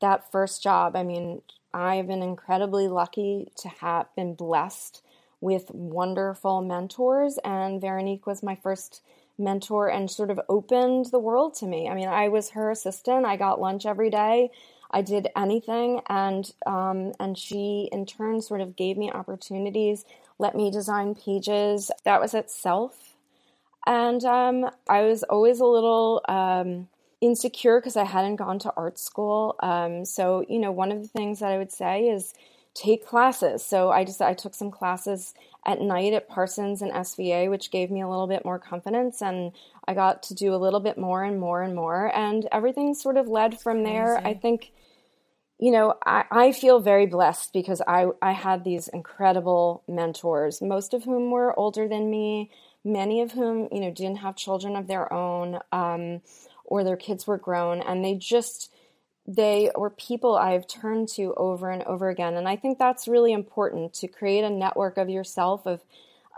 that first job. I mean, I've been incredibly lucky to have been blessed with wonderful mentors, and Veronique was my first mentor and sort of opened the world to me. I mean, I was her assistant. I got lunch every day. I did anything, and um, and she in turn sort of gave me opportunities, let me design pages. That was itself, and um, I was always a little um, insecure because I hadn't gone to art school. Um, so you know, one of the things that I would say is take classes. So I just I took some classes at night at Parsons and SVA, which gave me a little bit more confidence and I got to do a little bit more and more and more and everything sort of led from there. I think you know, I, I feel very blessed because I, I had these incredible mentors, most of whom were older than me, many of whom, you know, didn't have children of their own, um, or their kids were grown, and they just they were people I've turned to over and over again. And I think that's really important to create a network of yourself of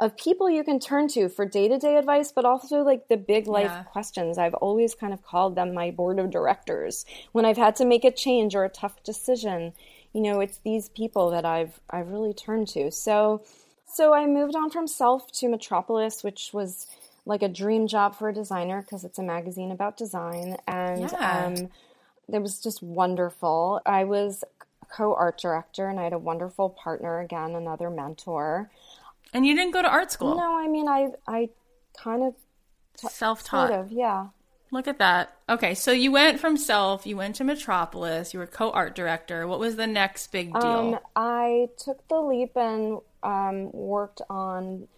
of people you can turn to for day-to-day advice but also like the big life yeah. questions i've always kind of called them my board of directors when i've had to make a change or a tough decision you know it's these people that i've i've really turned to so so i moved on from self to metropolis which was like a dream job for a designer because it's a magazine about design and yeah. um it was just wonderful. I was co art director and I had a wonderful partner, again, another mentor. And you didn't go to art school? No, I mean, I, I kind of t- self taught. Sort of, yeah. Look at that. Okay, so you went from self, you went to Metropolis, you were co art director. What was the next big deal? Um, I took the leap and um, worked on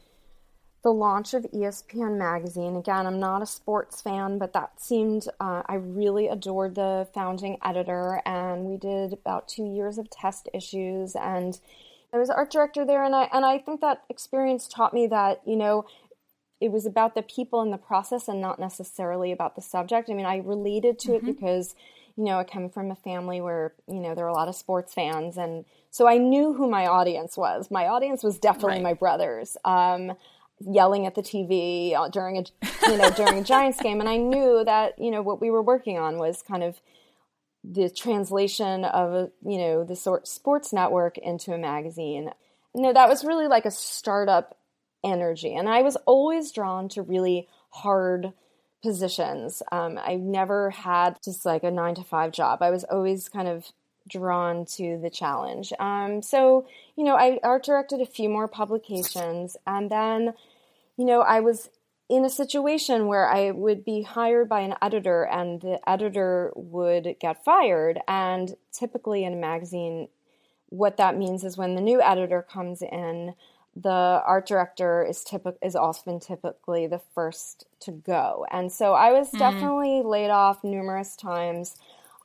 the launch of ESPN magazine. Again, I'm not a sports fan, but that seemed, uh, I really adored the founding editor, and we did about two years of test issues. And I was art director there, and I, and I think that experience taught me that, you know, it was about the people in the process and not necessarily about the subject. I mean, I related to mm-hmm. it because, you know, I come from a family where, you know, there are a lot of sports fans. And so I knew who my audience was. My audience was definitely right. my brothers. Um, yelling at the TV uh, during a you know during a Giants game, and I knew that you know what we were working on was kind of the translation of a, you know the sort sports network into a magazine. You know that was really like a startup energy, and I was always drawn to really hard positions. Um, I never had just like a nine to five job. I was always kind of drawn to the challenge. Um, so, you know, I art directed a few more publications, and then, you know, I was in a situation where I would be hired by an editor, and the editor would get fired. And typically in a magazine, what that means is when the new editor comes in, the art director is typical is often typically the first to go. And so I was mm-hmm. definitely laid off numerous times.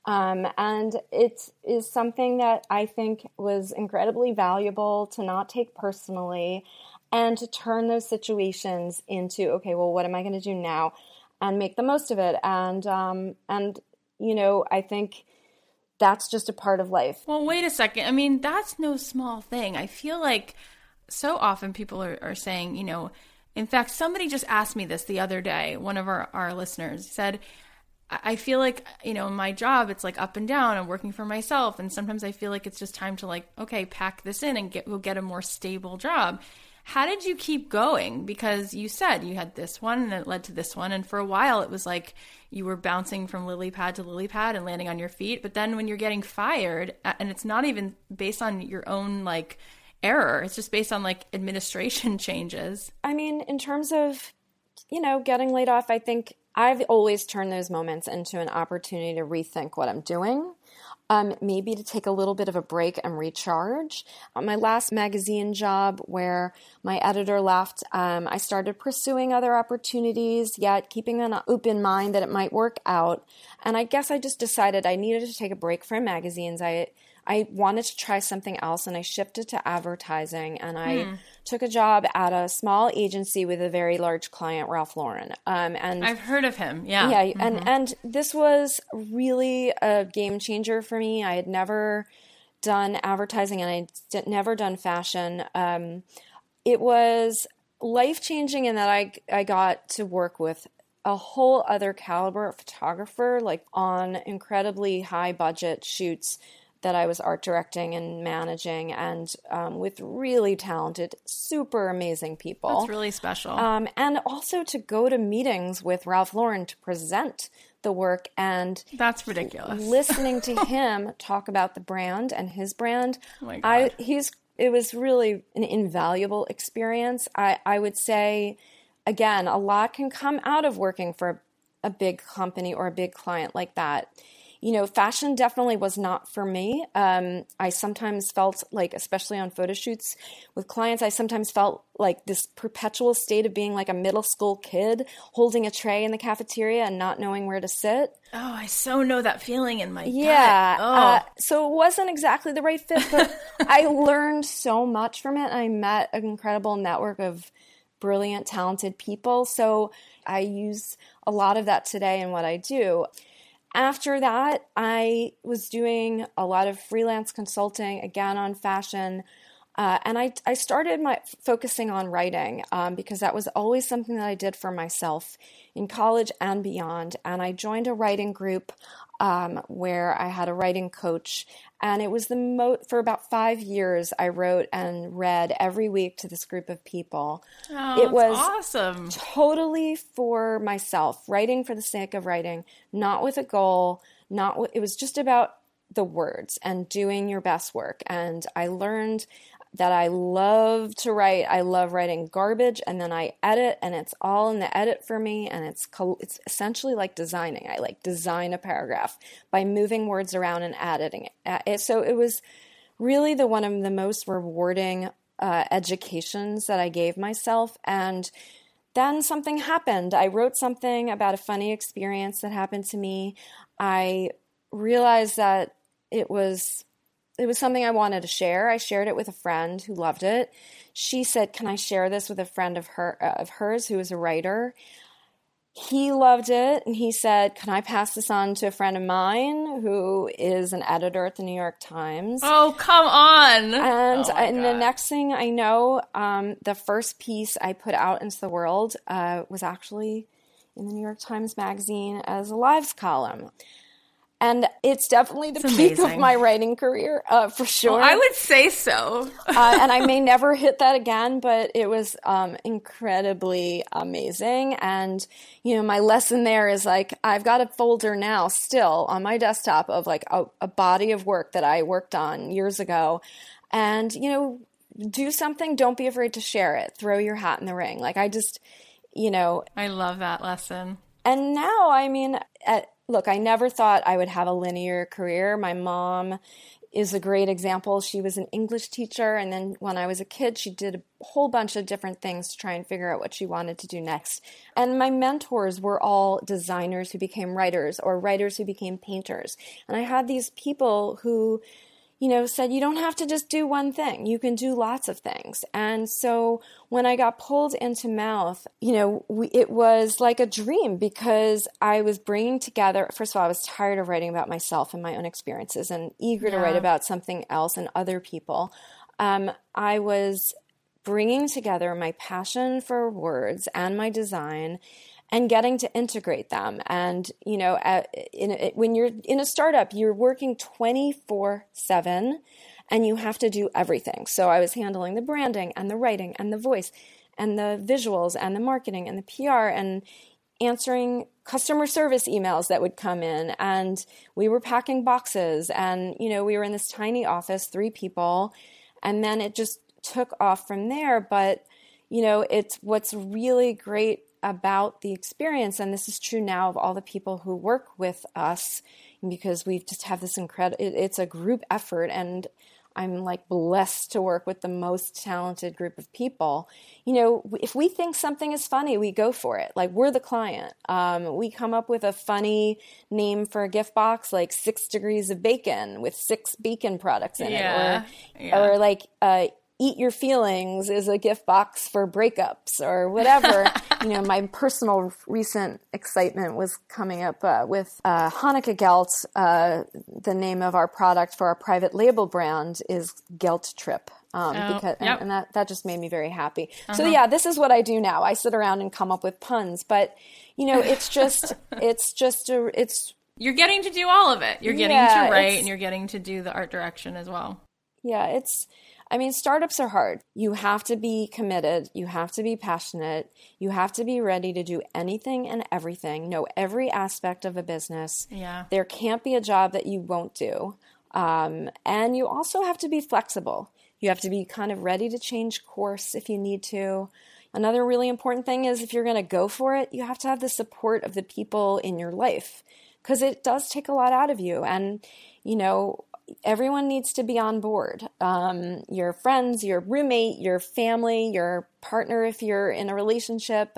Um, and it is something that I think was incredibly valuable to not take personally and to turn those situations into, okay, well, what am I going to do now? And make the most of it. And, um, and, you know, I think that's just a part of life. Well, wait a second. I mean, that's no small thing. I feel like so often people are, are saying, you know, in fact, somebody just asked me this the other day. One of our, our listeners said, I feel like, you know, my job, it's like up and down. I'm working for myself. And sometimes I feel like it's just time to like, okay, pack this in and get, go get a more stable job. How did you keep going? Because you said you had this one and it led to this one. And for a while, it was like you were bouncing from lily pad to lily pad and landing on your feet. But then when you're getting fired, and it's not even based on your own like error, it's just based on like administration changes. I mean, in terms of, you know, getting laid off, I think I've always turned those moments into an opportunity to rethink what I'm doing. Um, maybe to take a little bit of a break and recharge. On my last magazine job, where my editor left, um, I started pursuing other opportunities, yet keeping an open mind that it might work out. And I guess I just decided I needed to take a break from magazines. I I wanted to try something else and I shifted to advertising and I hmm. took a job at a small agency with a very large client, Ralph Lauren. Um, and I've heard of him. Yeah. Yeah. Mm-hmm. And, and this was really a game changer for me. I had never done advertising and I had never done fashion. Um, it was life changing in that I, I got to work with a whole other caliber of photographer, like on incredibly high budget shoots that I was art directing and managing, and um, with really talented, super amazing people. That's really special. Um, and also to go to meetings with Ralph Lauren to present the work and that's ridiculous. Listening to him talk about the brand and his brand, oh I he's it was really an invaluable experience. I I would say again, a lot can come out of working for a big company or a big client like that you know, fashion definitely was not for me. Um, I sometimes felt like, especially on photo shoots with clients, I sometimes felt like this perpetual state of being like a middle school kid holding a tray in the cafeteria and not knowing where to sit. Oh, I so know that feeling in my yeah. gut. Oh. Uh, so it wasn't exactly the right fit, but I learned so much from it. I met an incredible network of brilliant, talented people. So I use a lot of that today in what I do. After that, I was doing a lot of freelance consulting again on fashion. Uh, and I, I started my focusing on writing um, because that was always something that I did for myself in college and beyond. And I joined a writing group um, where I had a writing coach, and it was the mo for about five years. I wrote and read every week to this group of people. Oh, it was awesome. Totally for myself, writing for the sake of writing, not with a goal. Not w- it was just about the words and doing your best work. And I learned that I love to write. I love writing garbage and then I edit and it's all in the edit for me and it's it's essentially like designing. I like design a paragraph by moving words around and editing it. So it was really the one of the most rewarding uh, educations that I gave myself and then something happened. I wrote something about a funny experience that happened to me. I realized that it was it was something I wanted to share. I shared it with a friend who loved it. She said, "Can I share this with a friend of her uh, of hers who is a writer?" He loved it and he said, "Can I pass this on to a friend of mine who is an editor at the New York Times?" Oh, come on! And, oh and the next thing I know, um, the first piece I put out into the world uh, was actually in the New York Times Magazine as a lives column and it's definitely the it's peak amazing. of my writing career uh, for sure. Well, I would say so. uh, and I may never hit that again, but it was um, incredibly amazing. And you know, my lesson there is like I've got a folder now, still on my desktop of like a, a body of work that I worked on years ago, and you know, do something. Don't be afraid to share it. Throw your hat in the ring. Like I just, you know, I love that lesson. And now, I mean, at, look, I never thought I would have a linear career. My mom is a great example. She was an English teacher, and then when I was a kid, she did a whole bunch of different things to try and figure out what she wanted to do next. And my mentors were all designers who became writers or writers who became painters. And I had these people who you know, said you don't have to just do one thing. You can do lots of things. And so when I got pulled into Mouth, you know, we, it was like a dream because I was bringing together, first of all, I was tired of writing about myself and my own experiences and eager yeah. to write about something else and other people. Um, I was bringing together my passion for words and my design and getting to integrate them. And, you know, at, in when you're in a startup, you're working 24 7 and you have to do everything. So I was handling the branding and the writing and the voice and the visuals and the marketing and the PR and answering customer service emails that would come in and we were packing boxes and you know we were in this tiny office three people and then it just took off from there but you know it's what's really great about the experience and this is true now of all the people who work with us because we just have this incredible it, it's a group effort and i'm like blessed to work with the most talented group of people you know if we think something is funny we go for it like we're the client um, we come up with a funny name for a gift box like six degrees of bacon with six bacon products in yeah. it or, yeah. or like uh, eat your feelings is a gift box for breakups or whatever. you know, my personal recent excitement was coming up uh, with uh, Hanukkah Gelt. Uh, the name of our product for our private label brand is Gelt Trip. Um, Oh, because and, yep. and that that just made me very happy. So yeah, this is what I do now. I sit around and come up with puns, but you know, it's just it's just a it's You're getting to do all of it. You're getting Yeah, to write and you're getting to do the art direction as well. Yeah, it's, I mean, startups are hard. You have to be committed. You have to be passionate. You have to be ready to do anything and everything, know every aspect of a business. Yeah. There can't be a job that you won't do. Um, and you also have to be flexible. You have to be kind of ready to change course if you need to. Another really important thing is if you're going to go for it, you have to have the support of the people in your life because it does take a lot out of you. And, you know, everyone needs to be on board. Um, your friends, your roommate, your family, your partner, if you're in a relationship.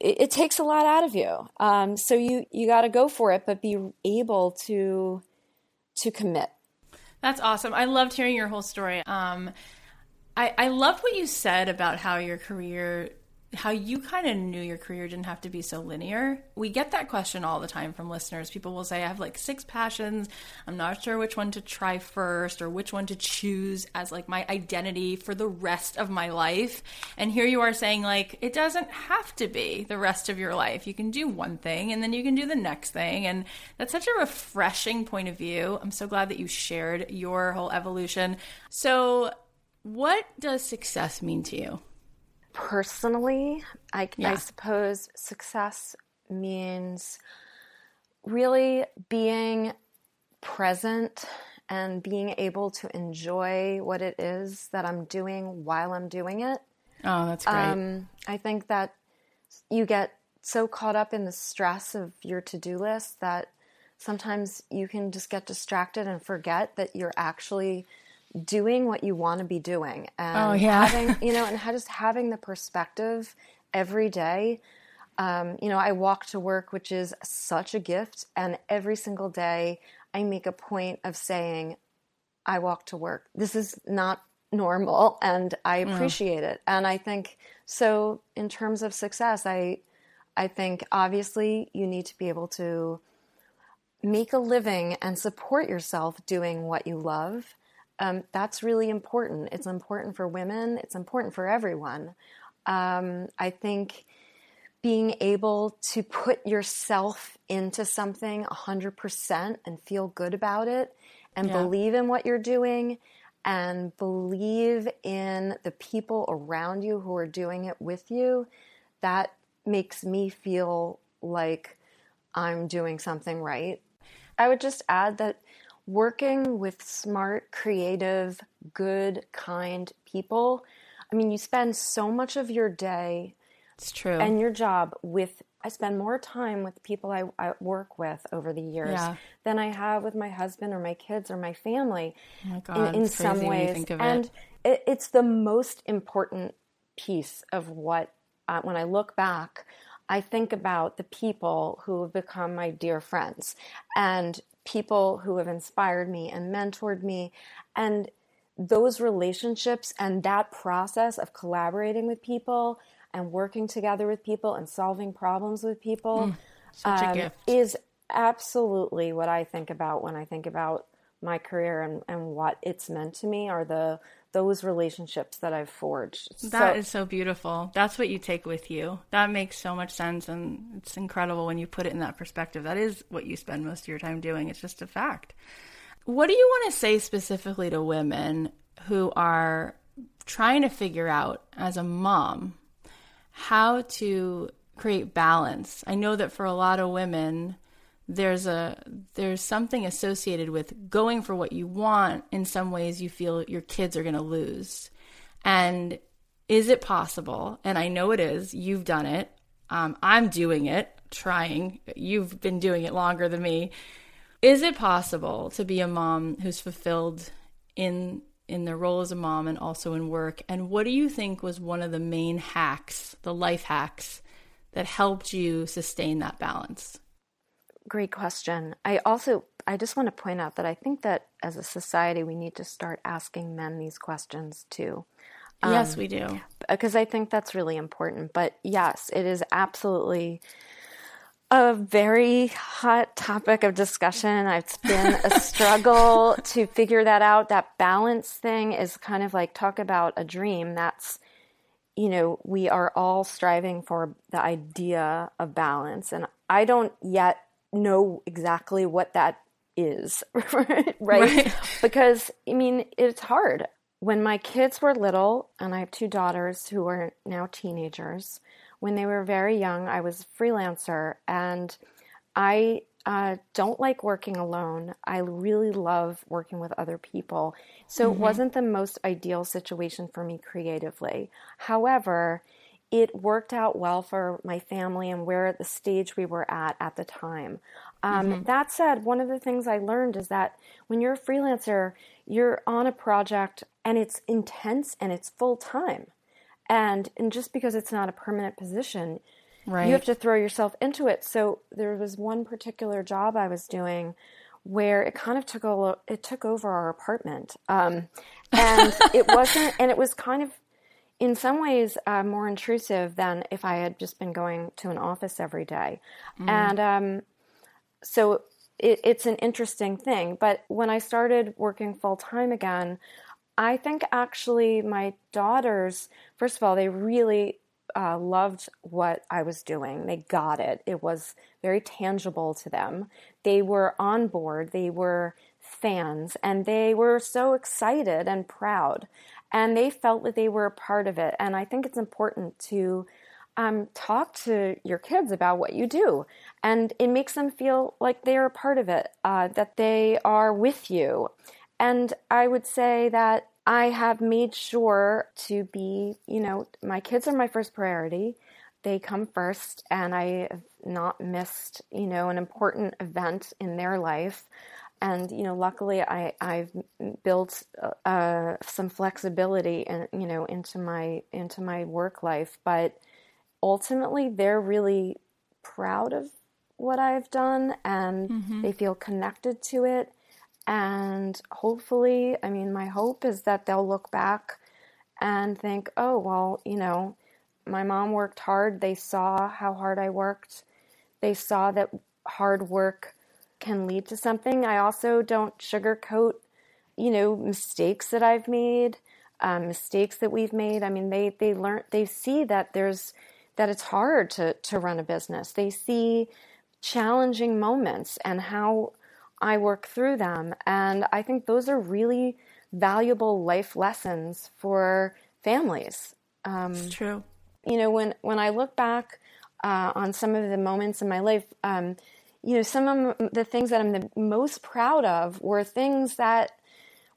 It, it takes a lot out of you. Um, so you, you got to go for it, but be able to, to commit. That's awesome. I loved hearing your whole story. Um, I, I loved what you said about how your career how you kind of knew your career didn't have to be so linear. We get that question all the time from listeners. People will say, I have like six passions. I'm not sure which one to try first or which one to choose as like my identity for the rest of my life. And here you are saying, like, it doesn't have to be the rest of your life. You can do one thing and then you can do the next thing. And that's such a refreshing point of view. I'm so glad that you shared your whole evolution. So, what does success mean to you? Personally, I, yeah. I suppose success means really being present and being able to enjoy what it is that I'm doing while I'm doing it. Oh, that's great. Um, I think that you get so caught up in the stress of your to do list that sometimes you can just get distracted and forget that you're actually doing what you want to be doing. And oh, yeah. having you know and just having the perspective every day. Um, you know i walk to work which is such a gift and every single day i make a point of saying i walk to work. This is not normal and i appreciate it. And i think so in terms of success i i think obviously you need to be able to make a living and support yourself doing what you love um, that's really important. It's important for women, it's important for everyone. Um, I think being able to put yourself into something 100% and feel good about it and yeah. believe in what you're doing and believe in the people around you who are doing it with you, that makes me feel like I'm doing something right. I would just add that working with smart, creative, good, kind people. I mean, you spend so much of your day it's true. And your job with I spend more time with people I, I work with over the years yeah. than I have with my husband or my kids or my family. Oh my God, in, in some ways, and it. it's the most important piece of what. Uh, when I look back, I think about the people who have become my dear friends, and people who have inspired me and mentored me. And those relationships and that process of collaborating with people and working together with people and solving problems with people mm, um, is absolutely what I think about when I think about my career and, and what it's meant to me are the those relationships that I've forged. That so, is so beautiful. That's what you take with you. That makes so much sense and it's incredible when you put it in that perspective. That is what you spend most of your time doing. It's just a fact. What do you want to say specifically to women who are trying to figure out as a mom how to create balance? I know that for a lot of women there's a there's something associated with going for what you want. In some ways you feel your kids are going to lose. And is it possible and i know it is you've done it um, i'm doing it trying you've been doing it longer than me. Is it possible to be a mom who's fulfilled in in their role as a mom and also in work? And what do you think was one of the main hacks the life hacks that helped you sustain that balance great question. I also I just want to point out that I think that as a society we need to start asking men these questions too. Um, yes, we do. Because I think that's really important. But yes, it is absolutely a very hot topic of discussion. It's been a struggle to figure that out. That balance thing is kind of like talk about a dream. That's you know, we are all striving for the idea of balance. And I don't yet know exactly what that is, right? right? Because, I mean, it's hard. When my kids were little, and I have two daughters who are now teenagers, when they were very young, I was a freelancer and I uh, don't like working alone. I really love working with other people. So mm-hmm. it wasn't the most ideal situation for me creatively. However, it worked out well for my family and where the stage we were at at the time. Um, mm-hmm. That said, one of the things I learned is that when you're a freelancer, you're on a project and it's intense and it's full time. And, and just because it's not a permanent position, right. you have to throw yourself into it. So there was one particular job I was doing where it kind of took a it took over our apartment, um, and it wasn't, and it was kind of in some ways uh, more intrusive than if I had just been going to an office every day. Mm. And um, so it, it's an interesting thing. But when I started working full time again, I think actually my daughters, first of all, they really uh, loved what I was doing. They got it. It was very tangible to them. They were on board. They were fans and they were so excited and proud and they felt that they were a part of it. And I think it's important to um, talk to your kids about what you do, and it makes them feel like they are a part of it, uh, that they are with you. And I would say that I have made sure to be, you know, my kids are my first priority. They come first, and I have not missed, you know, an important event in their life and you know luckily I I've built uh, some flexibility and you know into my into my work life. But ultimately they're really proud of what I've done and mm-hmm. they feel connected to it. And hopefully I mean my hope is that they'll look back and think oh well you know my mom worked hard. They saw how hard I worked. They saw that hard work can lead to something. I also don't sugarcoat, you know, mistakes that I've made, um, mistakes that we've made. I mean, they they learn, they see that there's that it's hard to to run a business. They see challenging moments and how I work through them, and I think those are really valuable life lessons for families. Um, it's true. You know, when when I look back uh, on some of the moments in my life. Um, you know, some of the things that I'm the most proud of were things that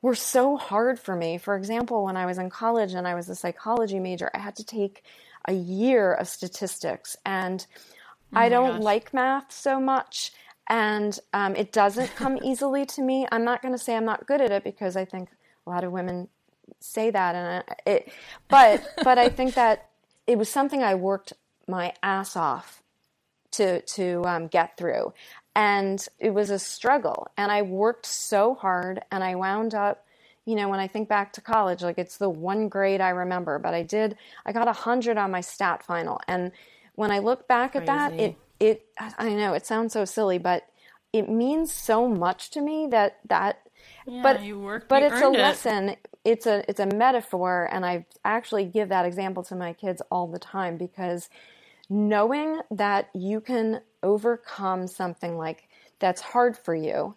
were so hard for me. For example, when I was in college and I was a psychology major, I had to take a year of statistics, and oh I don't gosh. like math so much, and um, it doesn't come easily to me. I'm not going to say I'm not good at it because I think a lot of women say that, and it, but but I think that it was something I worked my ass off to to um, get through, and it was a struggle. And I worked so hard, and I wound up, you know, when I think back to college, like it's the one grade I remember, but I did I got a hundred on my stat final, and when I look back Crazy. at that, it it I know it sounds so silly, but it means so much to me that that yeah, but worked, but it's a it. lesson it's a it's a metaphor and i actually give that example to my kids all the time because knowing that you can overcome something like that's hard for you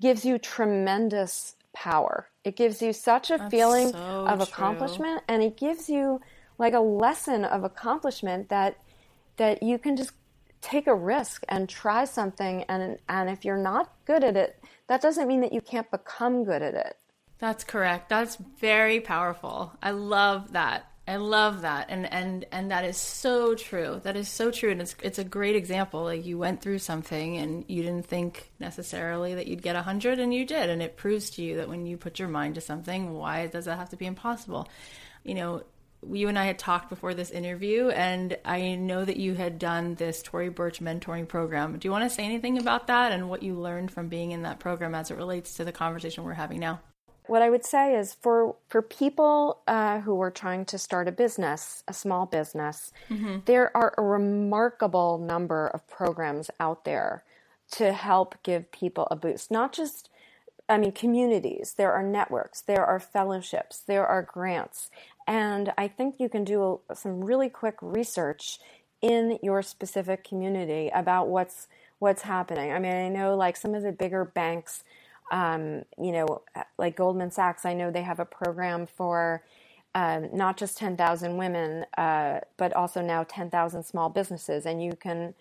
gives you tremendous power. It gives you such a that's feeling so of accomplishment true. and it gives you like a lesson of accomplishment that that you can just take a risk and try something and and if you're not good at it, that doesn't mean that you can't become good at it. That's correct. That's very powerful. I love that. I love that, and and and that is so true. That is so true, and it's it's a great example. Like you went through something, and you didn't think necessarily that you'd get a hundred, and you did, and it proves to you that when you put your mind to something, why does that have to be impossible? You know, you and I had talked before this interview, and I know that you had done this Tory Burch mentoring program. Do you want to say anything about that and what you learned from being in that program as it relates to the conversation we're having now? What I would say is for for people uh, who are trying to start a business, a small business, mm-hmm. there are a remarkable number of programs out there to help give people a boost. Not just, I mean, communities. There are networks. There are fellowships. There are grants, and I think you can do a, some really quick research in your specific community about what's what's happening. I mean, I know like some of the bigger banks um, you know, like Goldman Sachs, I know they have a program for um, not just 10,000 women, uh, but also now 10,000 small businesses. And you can,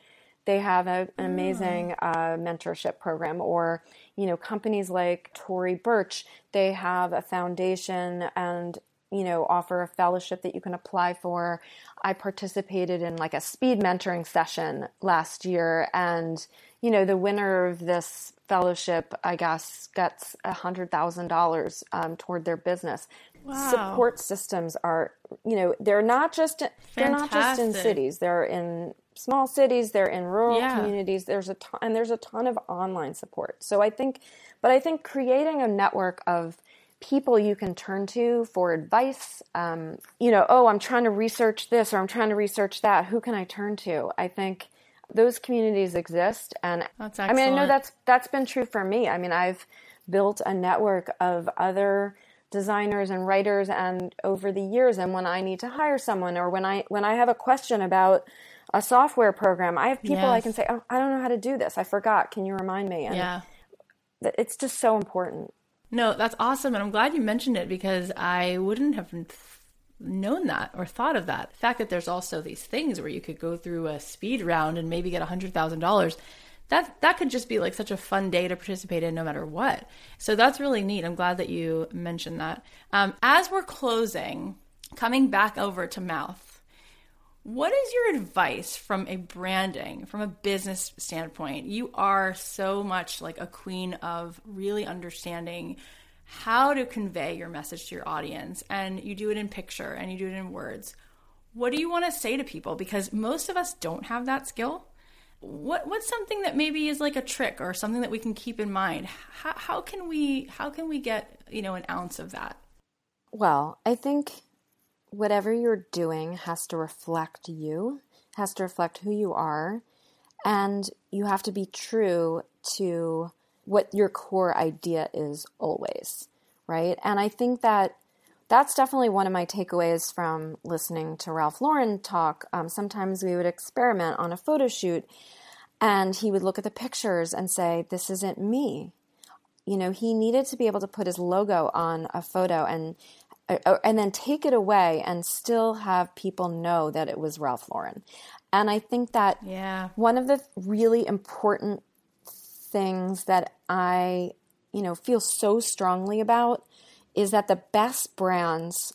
they have a, an amazing uh, mentorship program. Or, you know, companies like Tory Burch, they have a foundation and you know, offer a fellowship that you can apply for. I participated in like a speed mentoring session last year, and you know, the winner of this fellowship, I guess, gets a hundred thousand um, dollars toward their business. Wow. Support systems are, you know, they're not just Fantastic. they're not just in cities. They're in small cities. They're in rural yeah. communities. There's a ton, and there's a ton of online support. So I think, but I think creating a network of people you can turn to for advice. Um, you know, oh, I'm trying to research this or I'm trying to research that. Who can I turn to? I think those communities exist, and I mean, I know that's that's been true for me. I mean, I've built a network of other designers and writers and over the years and when I need to hire someone or when I when I have a question about a software program I have people yes. I can say oh I don't know how to do this I forgot can you remind me and yeah it's just so important no, that's awesome. And I'm glad you mentioned it because I wouldn't have known that or thought of that. The fact that there's also these things where you could go through a speed round and maybe get $100,000. That, that could just be like such a fun day to participate in no matter what. So that's really neat. I'm glad that you mentioned that. Um, as we're closing, coming back over to mouth, what is your advice from a branding, from a business standpoint? You are so much like a queen of really understanding how to convey your message to your audience, and you do it in picture and you do it in words. What do you want to say to people? Because most of us don't have that skill. What what's something that maybe is like a trick or something that we can keep in mind? How, how can we how can we get you know an ounce of that? Well, I think whatever you're doing has to reflect you, has to reflect who you are, and you have to be true to what your core idea is always, right? And I think that that's definitely one of my takeaways from listening to Ralph Lauren talk. Um, sometimes we would experiment on a photo shoot, and he would look at the pictures and say, This isn't me. You know, he needed to be able to put his logo on a photo and and then take it away and still have people know that it was Ralph Lauren. And I think that yeah. one of the really important things that I, you know, feel so strongly about is that the best brands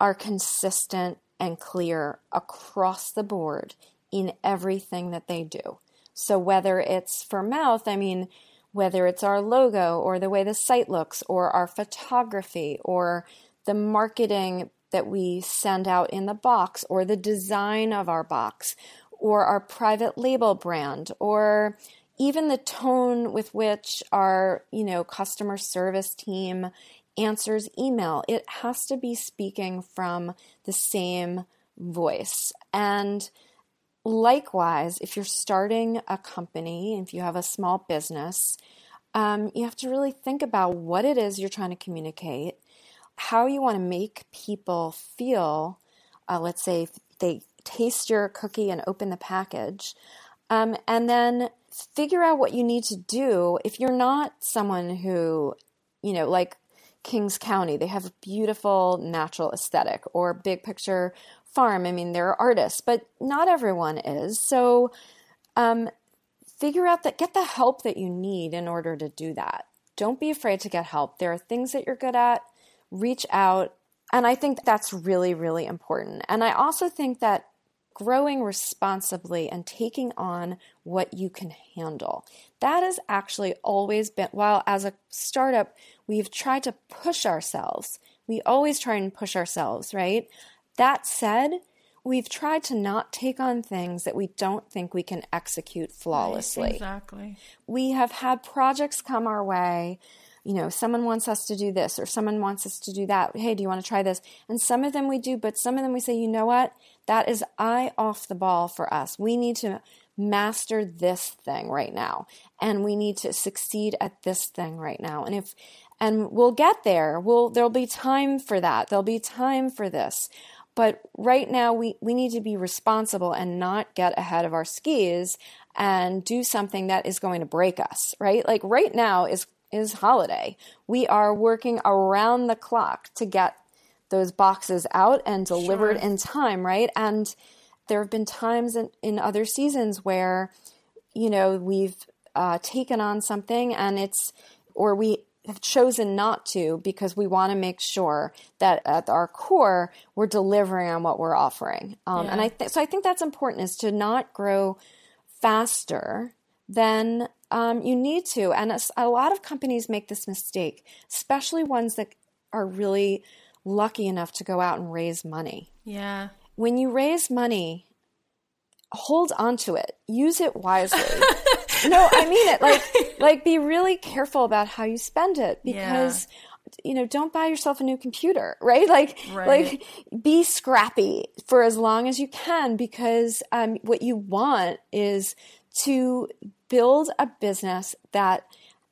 are consistent and clear across the board in everything that they do. So whether it's for mouth, I mean, whether it's our logo or the way the site looks or our photography or the marketing that we send out in the box or the design of our box or our private label brand or even the tone with which our you know customer service team answers email it has to be speaking from the same voice and likewise if you're starting a company if you have a small business um, you have to really think about what it is you're trying to communicate how you want to make people feel. Uh, let's say they taste your cookie and open the package, um, and then figure out what you need to do if you're not someone who, you know, like Kings County, they have a beautiful natural aesthetic, or Big Picture Farm. I mean, they're artists, but not everyone is. So, um, figure out that, get the help that you need in order to do that. Don't be afraid to get help. There are things that you're good at reach out. And I think that's really, really important. And I also think that growing responsibly and taking on what you can handle. That has actually always been, while as a startup, we've tried to push ourselves. We always try and push ourselves, right? That said, we've tried to not take on things that we don't think we can execute flawlessly. Right, exactly. We have had projects come our way you know, someone wants us to do this or someone wants us to do that. Hey, do you want to try this? And some of them we do, but some of them we say, you know what? That is eye off the ball for us. We need to master this thing right now and we need to succeed at this thing right now. And if and we'll get there. We'll there'll be time for that. There'll be time for this. But right now we, we need to be responsible and not get ahead of our skis and do something that is going to break us, right? Like right now is is holiday. We are working around the clock to get those boxes out and delivered sure. in time, right? And there have been times in, in other seasons where, you know, we've uh, taken on something and it's, or we have chosen not to because we want to make sure that at our core we're delivering on what we're offering. Um, yeah. And I th- so I think that's important is to not grow faster than um, you need to. And a, a lot of companies make this mistake, especially ones that are really lucky enough to go out and raise money. Yeah. When you raise money, hold on to it. Use it wisely. no, I mean it. Like like be really careful about how you spend it because yeah you know don't buy yourself a new computer right like right. like be scrappy for as long as you can because um, what you want is to build a business that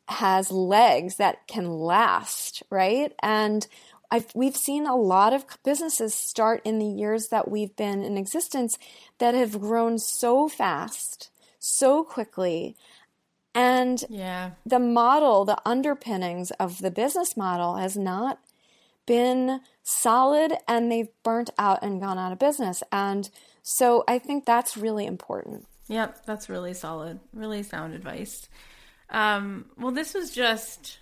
has legs that can last right and I've, we've seen a lot of businesses start in the years that we've been in existence that have grown so fast, so quickly. And yeah. the model, the underpinnings of the business model has not been solid and they've burnt out and gone out of business. And so I think that's really important. Yep, that's really solid, really sound advice. Um, well, this was just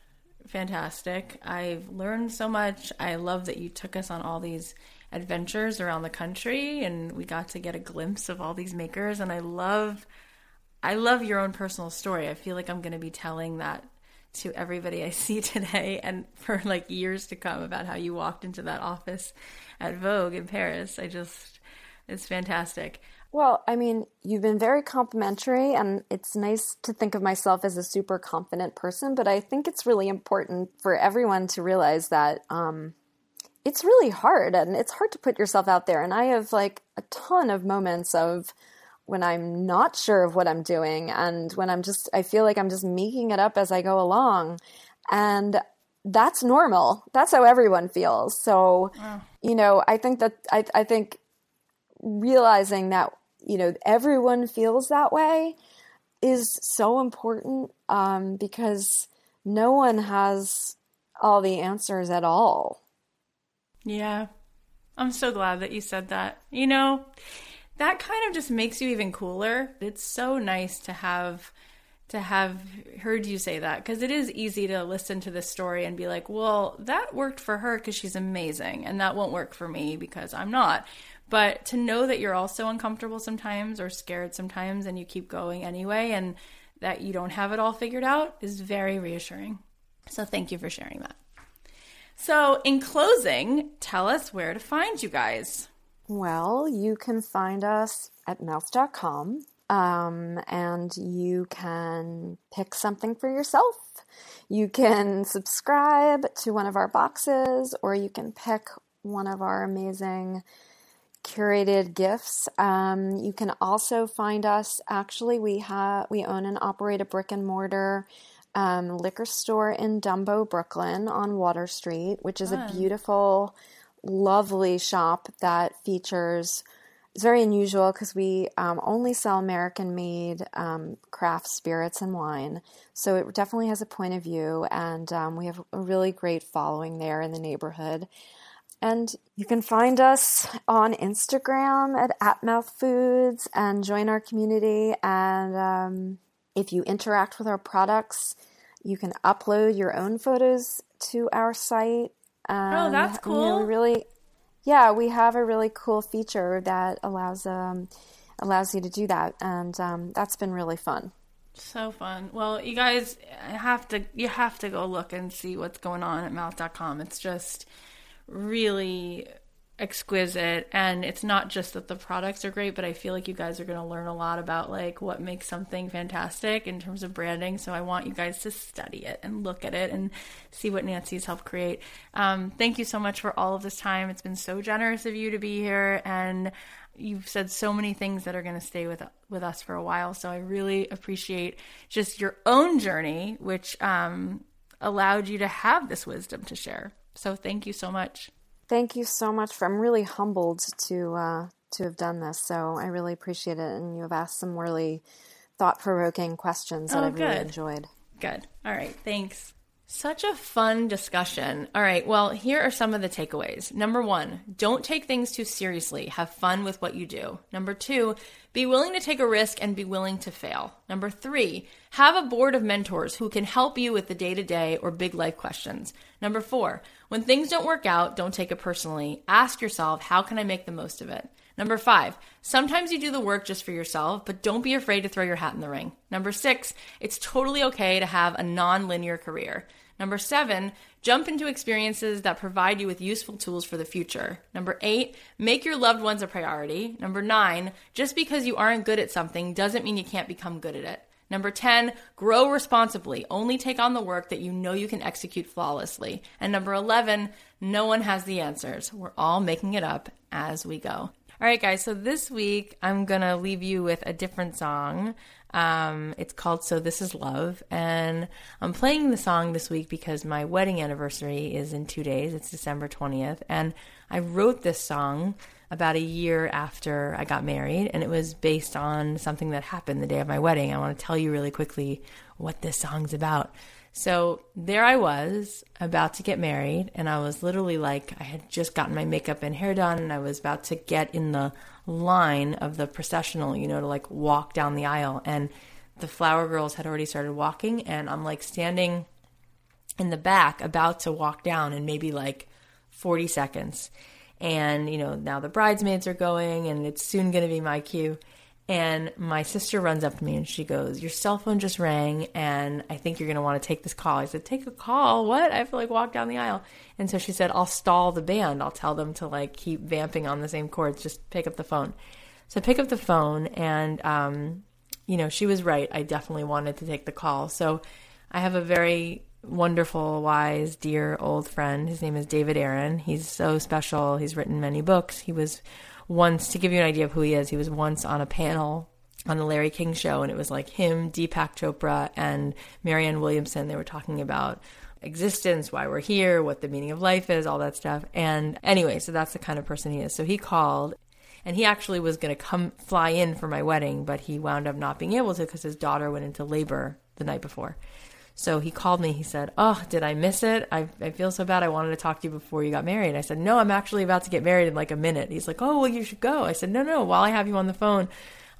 fantastic. I've learned so much. I love that you took us on all these adventures around the country and we got to get a glimpse of all these makers and I love I love your own personal story. I feel like I'm going to be telling that to everybody I see today and for like years to come about how you walked into that office at Vogue in Paris. I just it's fantastic. Well, I mean, you've been very complimentary, and it's nice to think of myself as a super confident person, but I think it's really important for everyone to realize that um, it's really hard, and it's hard to put yourself out there. And I have like a ton of moments of when I'm not sure of what I'm doing, and when I'm just, I feel like I'm just making it up as I go along. And that's normal. That's how everyone feels. So, wow. you know, I think that, I, I think realizing that you know everyone feels that way is so important um, because no one has all the answers at all. Yeah. I'm so glad that you said that. You know, that kind of just makes you even cooler. It's so nice to have to have heard you say that because it is easy to listen to this story and be like, well, that worked for her because she's amazing, and that won't work for me because I'm not. But to know that you're also uncomfortable sometimes or scared sometimes and you keep going anyway and that you don't have it all figured out is very reassuring. So thank you for sharing that. So, in closing, tell us where to find you guys. Well, you can find us at mouth.com um, and you can pick something for yourself. You can subscribe to one of our boxes or you can pick one of our amazing curated gifts. Um, you can also find us. Actually, we have we own and operate a brick and mortar um, liquor store in Dumbo, Brooklyn, on Water Street, which is Fun. a beautiful, lovely shop that features. It's very unusual because we um, only sell American made um, craft spirits and wine. So it definitely has a point of view, and um, we have a really great following there in the neighborhood. And you can find us on Instagram at atmouthfoods and join our community. And um, if you interact with our products, you can upload your own photos to our site. oh, that's cool. You know, really, yeah, we have a really cool feature that allows um, allows you to do that, and um, that's been really fun. So fun. Well, you guys have to you have to go look and see what's going on at mouth.com. It's just really exquisite. And it's not just that the products are great but i feel like you guys are going to learn a lot about like what makes something fantastic in terms of branding. So i want you guys to study it and look at it and see what nancy's helped create. Um, thank you so much for all of this time. It's been so generous of you to be here. And you've said so many things that are going to stay with with us for a while. So i really appreciate just your own journey which um, allowed you to have this wisdom to share so thank you so much. Thank you so much. For, I'm really humbled to uh, to have done this. So I really appreciate it, and you have asked some really thought provoking questions that oh, I've good. really enjoyed. Good. All right. Thanks. Such a fun discussion. All right, well, here are some of the takeaways. Number one, don't take things too seriously. Have fun with what you do. Number two, be willing to take a risk and be willing to fail. Number three, have a board of mentors who can help you with the day to day or big life questions. Number four, when things don't work out, don't take it personally. Ask yourself, how can I make the most of it? Number five, sometimes you do the work just for yourself, but don't be afraid to throw your hat in the ring. Number six, it's totally okay to have a non linear career. Number seven, jump into experiences that provide you with useful tools for the future. Number eight, make your loved ones a priority. Number nine, just because you aren't good at something doesn't mean you can't become good at it. Number 10, grow responsibly. Only take on the work that you know you can execute flawlessly. And number 11, no one has the answers. We're all making it up as we go. All right, guys. So this week I'm gonna leave you with a different song. Um, it's called "So This Is Love," and I'm playing the song this week because my wedding anniversary is in two days. It's December 20th, and I wrote this song about a year after I got married, and it was based on something that happened the day of my wedding. I want to tell you really quickly what this song's about. So there I was about to get married, and I was literally like, I had just gotten my makeup and hair done, and I was about to get in the line of the processional, you know, to like walk down the aisle. And the flower girls had already started walking, and I'm like standing in the back about to walk down in maybe like 40 seconds. And, you know, now the bridesmaids are going, and it's soon going to be my cue. And my sister runs up to me and she goes, Your cell phone just rang, and I think you're going to want to take this call. I said, Take a call? What? I have to like walk down the aisle. And so she said, I'll stall the band. I'll tell them to like keep vamping on the same chords. Just pick up the phone. So I pick up the phone, and, um, you know, she was right. I definitely wanted to take the call. So I have a very wonderful, wise, dear old friend. His name is David Aaron. He's so special. He's written many books. He was once, to give you an idea of who he is, he was once on a panel on the Larry King show, and it was like him, Deepak Chopra, and Marianne Williamson. They were talking about existence, why we're here, what the meaning of life is, all that stuff. And anyway, so that's the kind of person he is. So he called and he actually was going to come fly in for my wedding, but he wound up not being able to because his daughter went into labor the night before. So he called me. He said, Oh, did I miss it? I, I feel so bad. I wanted to talk to you before you got married. I said, No, I'm actually about to get married in like a minute. He's like, Oh, well, you should go. I said, No, no. While I have you on the phone,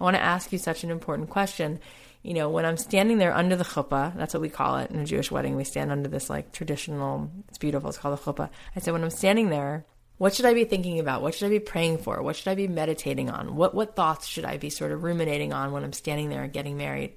I want to ask you such an important question. You know, when I'm standing there under the chuppah, that's what we call it in a Jewish wedding. We stand under this like traditional, it's beautiful. It's called a chuppah. I said, When I'm standing there, what should I be thinking about? What should I be praying for? What should I be meditating on? What what thoughts should I be sort of ruminating on when I'm standing there getting married?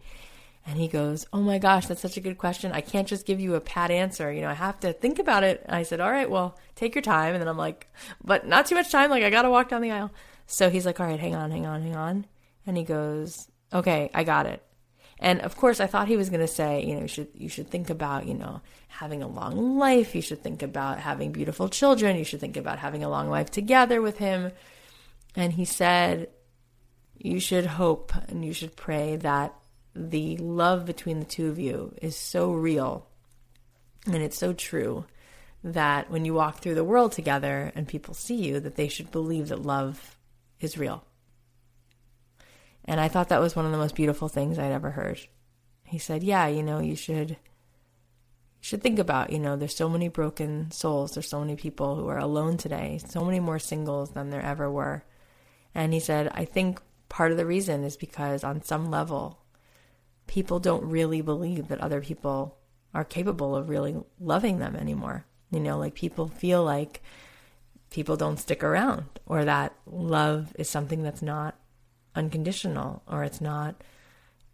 And he goes, Oh my gosh, that's such a good question. I can't just give you a pat answer. You know, I have to think about it. And I said, All right, well, take your time. And then I'm like, But not too much time. Like, I got to walk down the aisle. So he's like, All right, hang on, hang on, hang on. And he goes, Okay, I got it. And of course, I thought he was going to say, you know, you should you should think about, you know, having a long life. You should think about having beautiful children. You should think about having a long life together with him. And he said, you should hope and you should pray that the love between the two of you is so real and it's so true that when you walk through the world together and people see you that they should believe that love is real. And i thought that was one of the most beautiful things i'd ever heard. He said yeah you know you should should think about you know there's so many broken souls. There's so many people who are alone today. So many more singles than there ever were. And he said i think part of the reason is because on some level people don't really believe that other people are capable of really loving them anymore. You know, like people feel like people don't stick around or that love is something that's not unconditional or it's not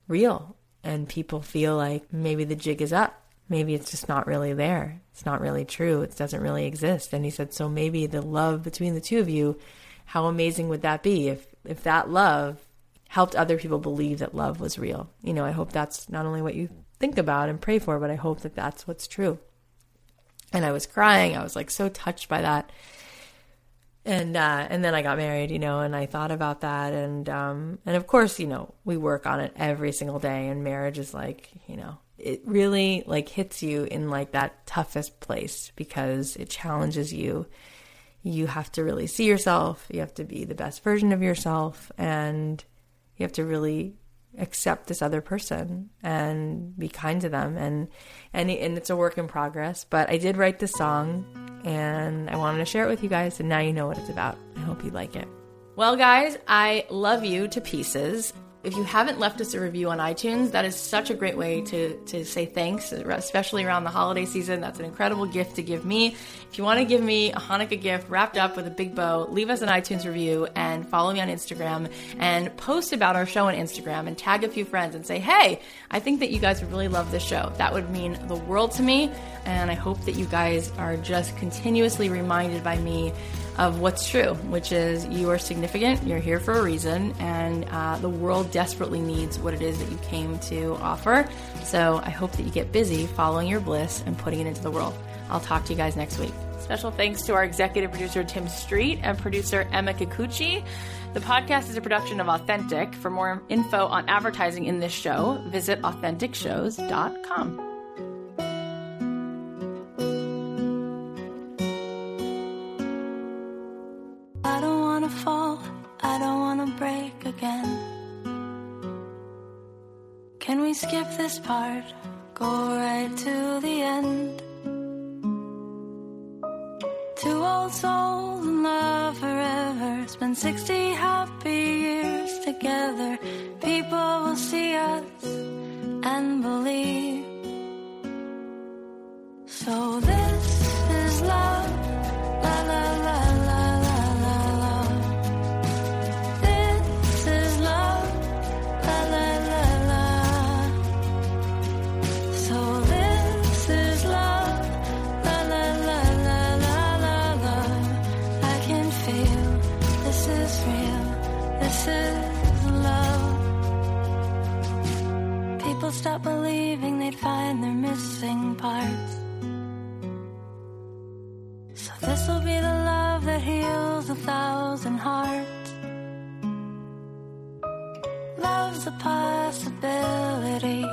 real. And people feel like maybe the jig is up. Maybe it's just not really there. It's not really true. It doesn't really exist. And he said, so maybe the love between the two of you, how amazing would that be if if that love helped other people believe that love was real. You know, I hope that's not only what you think about and pray for, but I hope that that's what's true. And I was crying. I was like so touched by that. And uh, and then I got married, you know, and I thought about that, and um, and of course, you know, we work on it every single day, and marriage is like, you know, it really like hits you in like that toughest place because it challenges you. You have to really see yourself. You have to be the best version of yourself, and you have to really accept this other person and be kind to them and and and it's a work in progress but I did write this song and I wanted to share it with you guys and now you know what it's about. I hope you like it. Well, guys, I love you to pieces. If you haven't left us a review on iTunes, that is such a great way to, to say thanks, especially around the holiday season. That's an incredible gift to give me. If you want to give me a Hanukkah gift wrapped up with a big bow, leave us an iTunes review and follow me on Instagram and post about our show on Instagram and tag a few friends and say, hey, I think that you guys would really love this show. That would mean the world to me. And I hope that you guys are just continuously reminded by me of what's true, which is you are significant, you're here for a reason, and uh, the world desperately needs what it is that you came to offer. So I hope that you get busy following your bliss and putting it into the world. I'll talk to you guys next week. Special thanks to our executive producer, Tim Street, and producer, Emma Kikuchi. The podcast is a production of Authentic. For more info on advertising in this show, visit AuthenticShows.com. Can we skip this part? Go right to the end. Two old souls in love forever. Spend 60 happy years together. People will see us and believe. So this missing parts. So this will be the love that heals a thousand hearts. Love's a possibility.